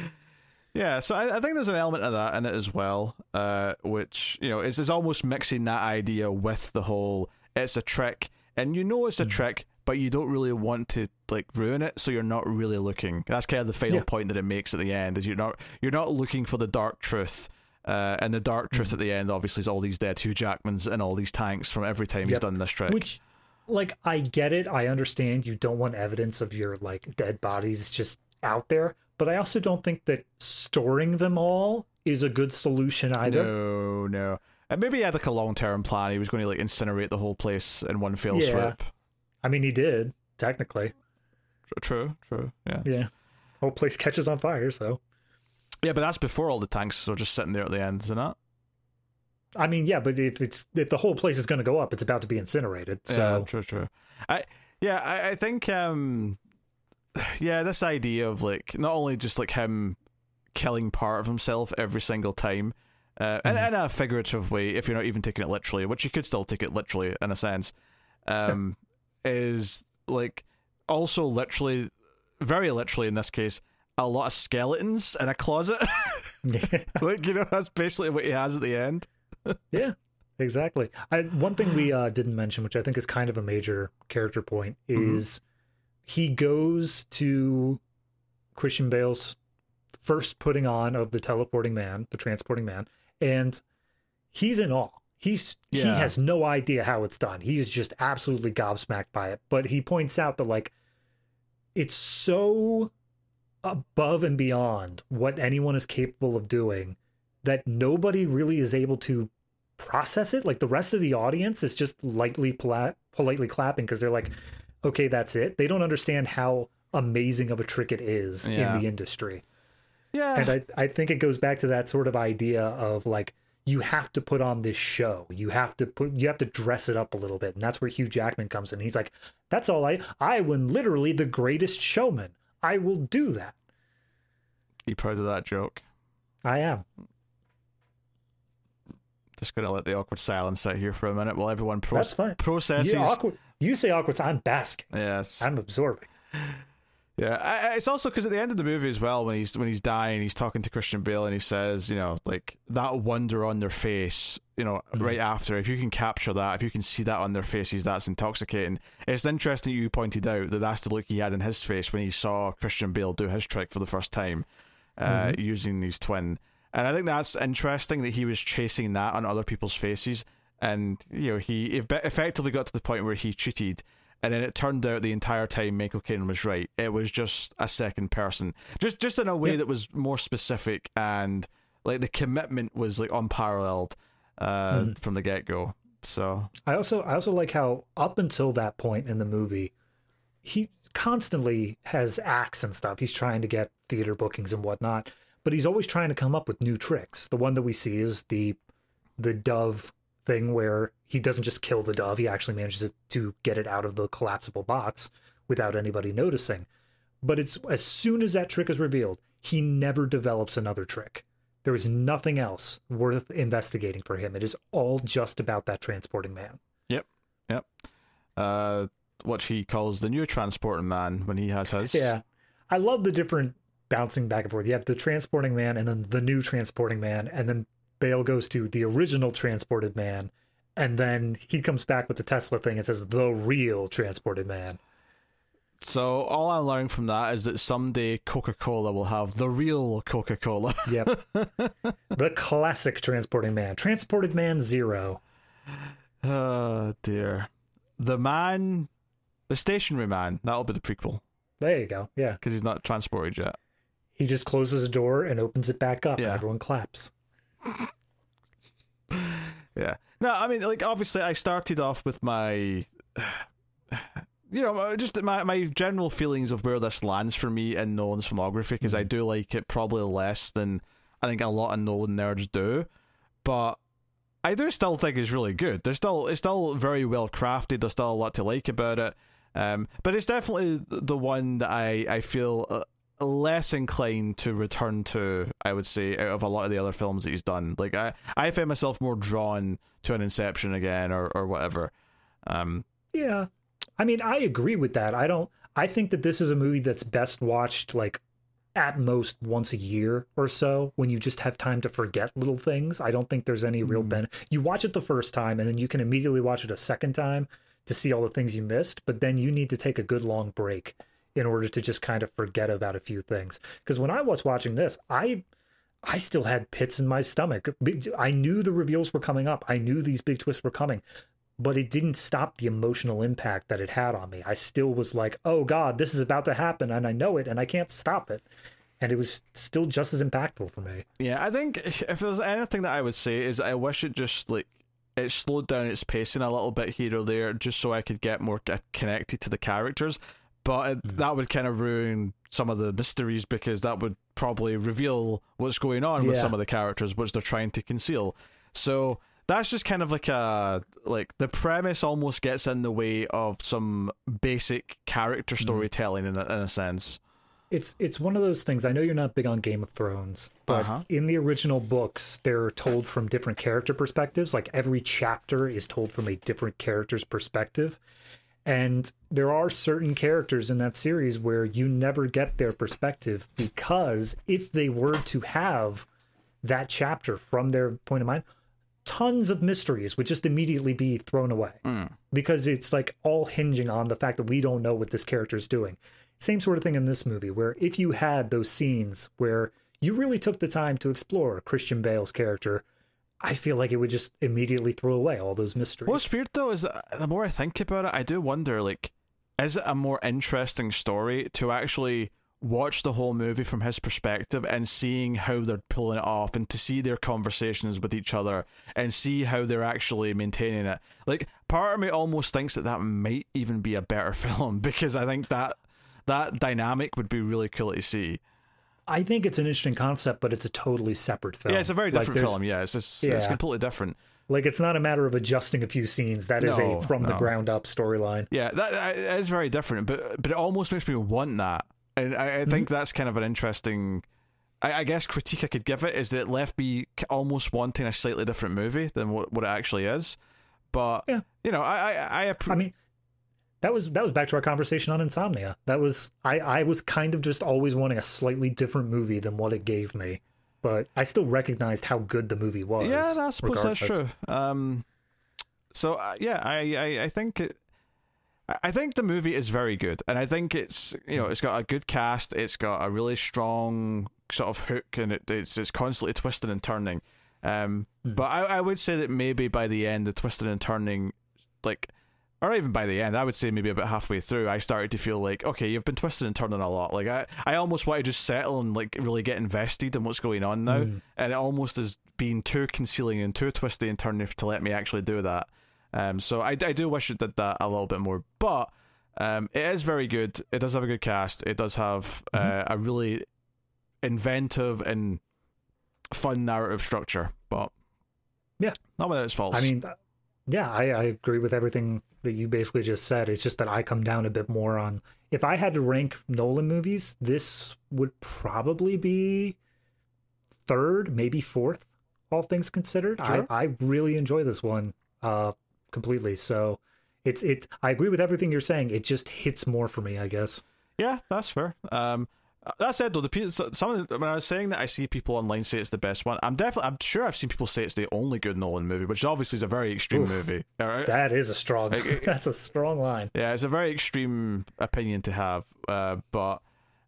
yeah, so I, I, think there's an element of that in it as well, uh, which you know is is almost mixing that idea with the whole it's a trick, and you know it's a mm. trick, but you don't really want to like ruin it, so you're not really looking. That's kind of the final yeah. point that it makes at the end is you're not you're not looking for the dark truth. Uh, and the dark truth mm-hmm. at the end, obviously, is all these dead Hugh Jackmans and all these tanks from every time yep. he's done this trick. Which, like, I get it. I understand you don't want evidence of your like dead bodies just out there, but I also don't think that storing them all is a good solution either. No, no. And maybe he had like a long term plan. He was going to like incinerate the whole place in one fell yeah. swoop. I mean, he did technically. True, true, yeah, yeah. Whole place catches on fire, so. Yeah, but that's before all the tanks are just sitting there at the end, isn't it? I mean, yeah, but if it's if the whole place is going to go up, it's about to be incinerated. So yeah, true, true. I yeah, I, I think um, yeah, this idea of like not only just like him killing part of himself every single time, uh, mm-hmm. in, in a figurative way, if you're not even taking it literally, which you could still take it literally in a sense. Um, is like also literally, very literally in this case, a lot of skeletons in a closet. like you know, that's basically what he has at the end. yeah, exactly. I, one thing we uh, didn't mention, which I think is kind of a major character point, mm-hmm. is mm-hmm. he goes to Christian Bale's first putting on of the teleporting man, the transporting man, and he's in awe. He's yeah. he has no idea how it's done. He is just absolutely gobsmacked by it. But he points out that like it's so above and beyond what anyone is capable of doing that nobody really is able to process it. Like the rest of the audience is just lightly pla- politely clapping because they're like, okay, that's it. They don't understand how amazing of a trick it is yeah. in the industry. Yeah. And I, I think it goes back to that sort of idea of like you have to put on this show. You have to put you have to dress it up a little bit. And that's where Hugh Jackman comes in. He's like, that's all I I am literally the greatest showman. I will do that. You proud of that joke? I am. Just gonna let the awkward silence sit here for a minute while everyone pro- That's fine. processes. You, awkward, you say awkward, So I'm basking. Yes. I'm absorbing. Yeah, I, it's also because at the end of the movie as well, when he's when he's dying, he's talking to Christian Bale and he says, you know, like that wonder on their face, you know, mm-hmm. right after. If you can capture that, if you can see that on their faces, that's intoxicating. It's interesting you pointed out that that's the look he had in his face when he saw Christian Bale do his trick for the first time, uh, mm-hmm. using these twin. And I think that's interesting that he was chasing that on other people's faces, and you know, he effectively got to the point where he cheated and then it turned out the entire time Michael Caine was right. It was just a second person, just just in a way that was more specific and like the commitment was like unparalleled uh, mm. from the get go. So I also I also like how up until that point in the movie, he constantly has acts and stuff. He's trying to get theater bookings and whatnot, but he's always trying to come up with new tricks. The one that we see is the the dove thing where he doesn't just kill the dove, he actually manages to get it out of the collapsible box without anybody noticing. But it's as soon as that trick is revealed, he never develops another trick. There is nothing else worth investigating for him. It is all just about that transporting man. Yep. Yep. Uh, what he calls the new transporting man when he has his. Yeah. I love the different bouncing back and forth. You have the transporting man and then the new transporting man, and then Bale goes to the original transported man, and then he comes back with the Tesla thing and says the real transported man. So all I'm learning from that is that someday Coca-Cola will have the real Coca-Cola. yep. the classic transporting man. Transported man zero. Oh dear. The man the stationary man, that'll be the prequel. There you go. Yeah. Because he's not transported yet. He just closes a door and opens it back up yeah. and everyone claps. Yeah. No, I mean like obviously I started off with my you know, uh, just my my general feelings of where this lands for me in Nolan's filmography because mm-hmm. I do like it probably less than I think a lot of Nolan nerds do, but I do still think it's really good. There's still it's still very well crafted. There's still a lot to like about it, um, but it's definitely the one that I I feel. Less inclined to return to i would say out of a lot of the other films that he's done like i i find myself more drawn to an inception again or or whatever um yeah I mean, I agree with that. I don't. I think that this is a movie that's best watched like at most once a year or so when you just have time to forget little things. I don't think there's any real mm. benefit. You watch it the first time and then you can immediately watch it a second time to see all the things you missed, but then you need to take a good long break in order to just kind of forget about a few things. Because when I was watching this, I I still had pits in my stomach. I knew the reveals were coming up. I knew these big twists were coming, but it didn't stop the emotional impact that it had on me. I still was like, oh God, this is about to happen, and I know it, and I can't stop it. And it was still just as impactful for me. Yeah, I think if there's anything that I would say is I wish it just like it slowed down its pacing a little bit here or there, just so I could get more connected to the characters. But it, mm. that would kind of ruin some of the mysteries because that would probably reveal what's going on yeah. with some of the characters, which they're trying to conceal. So that's just kind of like a like the premise almost gets in the way of some basic character mm-hmm. storytelling in a, in a sense. It's it's one of those things. I know you're not big on Game of Thrones, but uh-huh. in the original books, they're told from different character perspectives. Like every chapter is told from a different character's perspective. And there are certain characters in that series where you never get their perspective because if they were to have that chapter from their point of mind, tons of mysteries would just immediately be thrown away mm. because it's like all hinging on the fact that we don't know what this character is doing. Same sort of thing in this movie, where if you had those scenes where you really took the time to explore Christian Bale's character, I feel like it would just immediately throw away all those mysteries. What's weird though is uh, the more I think about it, I do wonder like, is it a more interesting story to actually watch the whole movie from his perspective and seeing how they're pulling it off and to see their conversations with each other and see how they're actually maintaining it. Like part of me almost thinks that that might even be a better film because I think that that dynamic would be really cool to see. I think it's an interesting concept, but it's a totally separate film. Yeah, it's a very different like film. Yeah, it's just, yeah. it's completely different. Like it's not a matter of adjusting a few scenes. That is no, a from no. the ground up storyline. Yeah, that, that is very different. But but it almost makes me want that and I, I think mm-hmm. that's kind of an interesting. I, I, guess critique I could give it is that it left me almost wanting a slightly different movie than what, what it actually is. But yeah. you know, I I I, I mean, that was that was back to our conversation on Insomnia. That was I I was kind of just always wanting a slightly different movie than what it gave me, but I still recognized how good the movie was. Yeah, I suppose regardless. that's true. Um, so uh, yeah, I, I I think it, I think the movie is very good, and I think it's you know it's got a good cast, it's got a really strong sort of hook, and it, it's it's constantly twisting and turning. Um, mm. but I, I would say that maybe by the end, the twisting and turning, like, or even by the end, I would say maybe about halfway through, I started to feel like, okay, you've been twisting and turning a lot. Like, I, I almost want to just settle and like really get invested in what's going on now, mm. and it almost is being too concealing and too twisty and turning to let me actually do that. Um, so I, I do wish it did that a little bit more, but um, it is very good. It does have a good cast. It does have uh, mm-hmm. a really inventive and fun narrative structure. But yeah, not without its faults. I mean, yeah, I, I agree with everything that you basically just said. It's just that I come down a bit more on if I had to rank Nolan movies, this would probably be third, maybe fourth, all things considered. Sure. I, I really enjoy this one. Uh, completely. So it's it's I agree with everything you're saying. It just hits more for me, I guess. Yeah, that's fair. Um, That said, though, the people, some of the, when I was saying that I see people online say it's the best one, I'm definitely, I'm sure I've seen people say it's the only good Nolan movie, which obviously is a very extreme Oof, movie. That is a strong. that's a strong line. Yeah, it's a very extreme opinion to have, uh, but,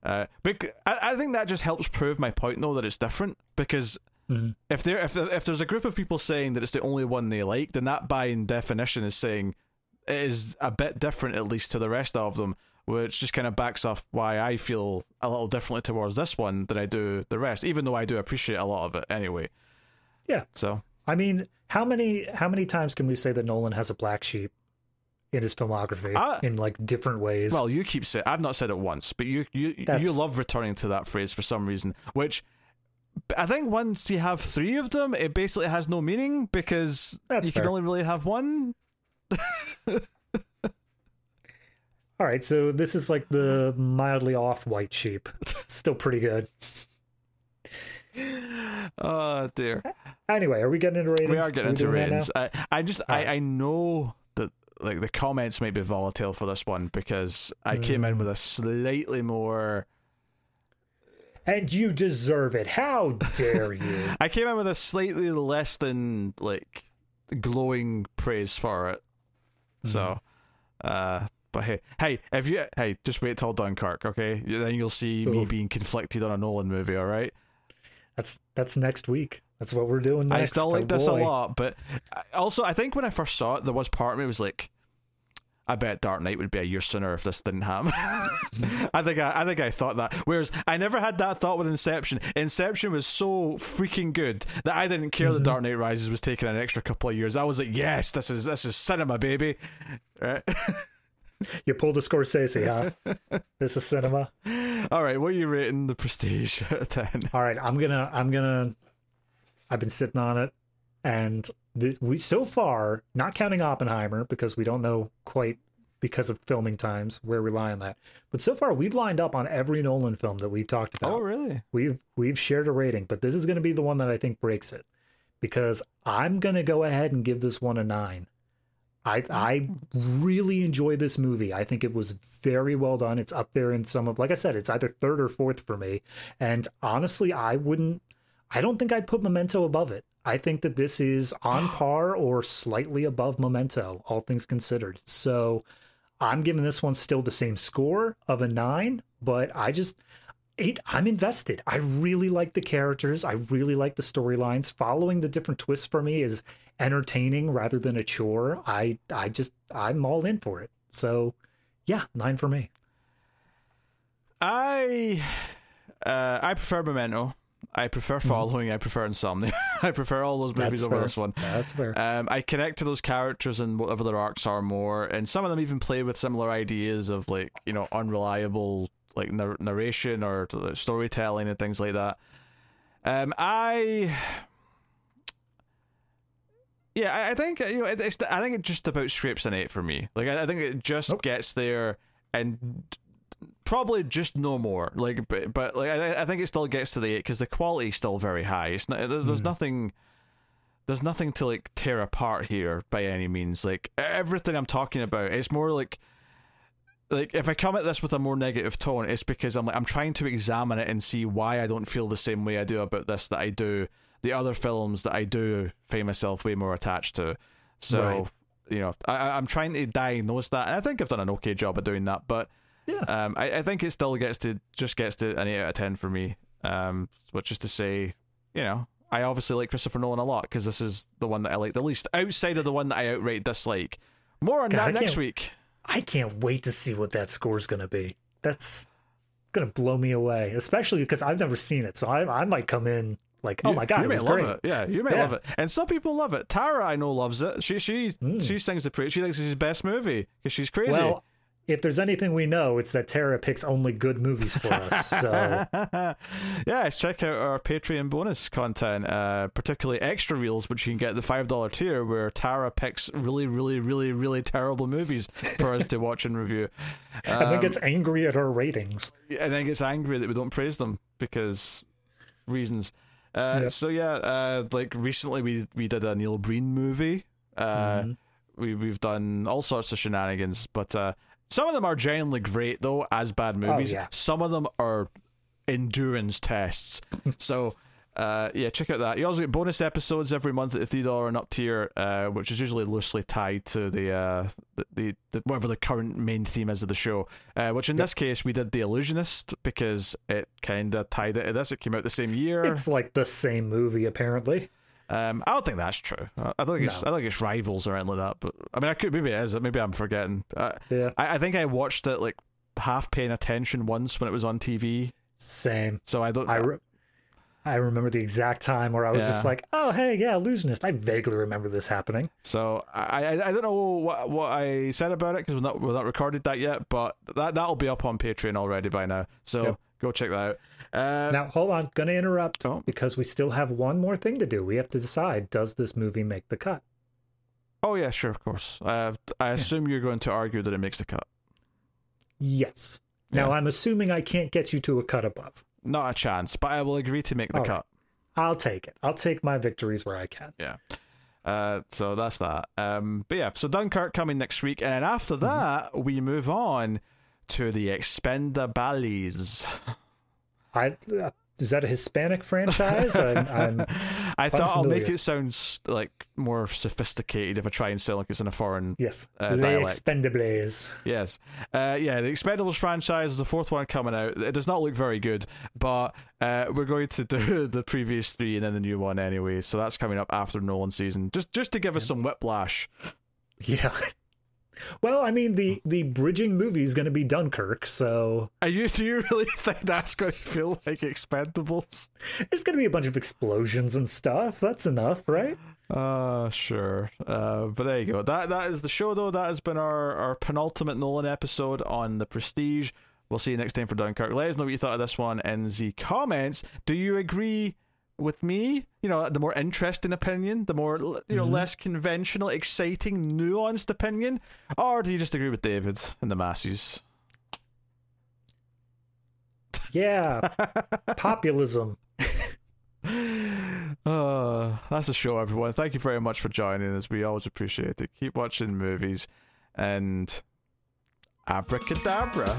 uh, but I, I think that just helps prove my point, though, that it's different because. Mm-hmm. If there, if if there's a group of people saying that it's the only one they like, then that by definition is saying it is a bit different, at least to the rest of them which just kind of backs up why I feel a little differently towards this one than I do the rest, even though I do appreciate a lot of it anyway. Yeah. So I mean, how many how many times can we say that Nolan has a black sheep in his filmography uh, in like different ways? Well, you keep saying I've not said it once, but you you That's... you love returning to that phrase for some reason, which. I think once you have three of them, it basically has no meaning because That's you fair. can only really have one. All right, so this is like the mildly off white sheep. Still pretty good. Oh dear. Anyway, are we getting into ratings? We are getting into ratings. I, I just I, I know that like the comments might be volatile for this one because I mm. came in with a slightly more and you deserve it. How dare you? I came in with a slightly less than like glowing praise for it. So, mm. uh, but hey, hey, if you hey, just wait till Dunkirk, okay? Then you'll see me being conflicted on a Nolan movie. All right. That's that's next week. That's what we're doing next. I still like oh, this boy. a lot, but also I think when I first saw it, there was part of me was like, I bet Dark Knight would be a year sooner if this didn't happen. I think I, I think I thought that. Whereas I never had that thought with Inception. Inception was so freaking good that I didn't care mm-hmm. that Dark Knight Rises was taking an extra couple of years. I was like, yes, this is this is cinema, baby. Right. you pulled a Scorsese, huh? this is cinema. All right, what are you rating the Prestige at ten? All right, I'm gonna, I'm gonna. I've been sitting on it, and this, we so far, not counting Oppenheimer because we don't know quite because of filming times where we lie on that. But so far, we've lined up on every Nolan film that we've talked about. Oh, really? We've we've shared a rating, but this is going to be the one that I think breaks it because I'm going to go ahead and give this one a nine. I I really enjoy this movie. I think it was very well done. It's up there in some of like I said, it's either third or fourth for me. And honestly, I wouldn't I don't think I'd put Memento above it. I think that this is on par or slightly above Memento, all things considered. So I'm giving this one still the same score of a nine, but I just it, I'm invested. I really like the characters. I really like the storylines. Following the different twists for me is entertaining rather than a chore. I I just I'm all in for it. So yeah, nine for me. I uh, I prefer Memento. I prefer mm-hmm. following. Mm. I prefer Insomnia. I prefer all those movies That's over fair. this one. That's fair. Um, I connect to those characters and whatever their arcs are more, and some of them even play with similar ideas of like you know unreliable like narration or storytelling and things like that. Um, I yeah, I think you know it's. I think it just about scrapes an eight for me. Like I, think it just okay. gets there, and probably just no more. Like, but, but like I, I think it still gets to the eight because the quality is still very high. It's not, there's, there's mm. nothing. There's nothing to like tear apart here by any means. Like everything I'm talking about, it's more like like if I come at this with a more negative tone, it's because I'm like I'm trying to examine it and see why I don't feel the same way I do about this that I do the other films that I do find myself way more attached to. So right. you know, I, I'm trying to diagnose that, and I think I've done an okay job of doing that. But yeah, um, I, I think it still gets to just gets to an eight out of ten for me. Um, which is to say, you know, I obviously like Christopher Nolan a lot because this is the one that I like the least outside of the one that I outright dislike. More on God, that next week. I can't wait to see what that score is going to be. That's going to blow me away, especially because I've never seen it. So I, I might come in like, oh my god, you may love great. it. Yeah, you may yeah. love it, and some people love it. Tara, I know, loves it. She she mm. she sings the praise. She thinks it's his best movie because she's crazy. Well, if there's anything we know, it's that Tara picks only good movies for us. So, yeah, check out our Patreon bonus content, uh, particularly extra reels, which you can get the five dollar tier, where Tara picks really, really, really, really terrible movies for us to watch and review, um, and then gets angry at our ratings, and then gets angry that we don't praise them because reasons. Uh, yep. So yeah, uh, like recently we we did a Neil Breen movie. Uh, mm-hmm. We we've done all sorts of shenanigans, but uh, some of them are genuinely great though, as bad oh, movies. Oh, yeah. Some of them are endurance tests. so uh, yeah, check out that. You also get bonus episodes every month at the three dollar and up tier, uh, which is usually loosely tied to the, uh, the, the, the whatever the current main theme is of the show. Uh, which in yep. this case we did the Illusionist because it kind of tied it to this. It came out the same year. It's like the same movie apparently. Um, I don't think that's true. I don't think it's no. I don't think it's rivals or anything like that. But I mean, I could maybe it is. Maybe I'm forgetting. Uh, yeah. I, I think I watched it like half paying attention once when it was on TV. Same. So I don't. I, re- I remember the exact time where I was yeah. just like, "Oh, hey, yeah, illusionist." I vaguely remember this happening. So I I, I don't know what what I said about it because we're not we're not recorded that yet, but that that'll be up on Patreon already by now. So yep. go check that out. Uh, now hold on, gonna interrupt oh. because we still have one more thing to do. We have to decide: does this movie make the cut? Oh yeah, sure, of course. Uh, I assume yeah. you're going to argue that it makes the cut. Yes. Now yeah. I'm assuming I can't get you to a cut above. Not a chance, but I will agree to make the All cut. Right. I'll take it. I'll take my victories where I can. Yeah. Uh, so that's that. Um, but yeah, so Dunkirk coming next week, and after mm-hmm. that mm-hmm. we move on to the Expendables. I uh, is that a Hispanic franchise? I'm, I'm i thought I'll make it sound like more sophisticated if I try and sound like it's in a foreign yes, uh, dialect. Expendables. Yes, uh, yeah, the Expendables franchise is the fourth one coming out. It does not look very good, but uh, we're going to do the previous three and then the new one anyway. So that's coming up after Nolan season, just just to give us some whiplash. Yeah. Well, I mean the the bridging movie is going to be Dunkirk, so. Are you do you really think that's going to feel like Expendables? There's going to be a bunch of explosions and stuff. That's enough, right? Uh sure. Uh, but there you go. That that is the show though. That has been our our penultimate Nolan episode on the Prestige. We'll see you next time for Dunkirk. Let us know what you thought of this one in the comments. Do you agree with me, you know, the more interesting opinion, the more you know, mm-hmm. less conventional, exciting, nuanced opinion, or do you just agree with David and the masses? Yeah, populism. uh, that's the show, everyone. Thank you very much for joining us. We always appreciate it. Keep watching movies and abracadabra.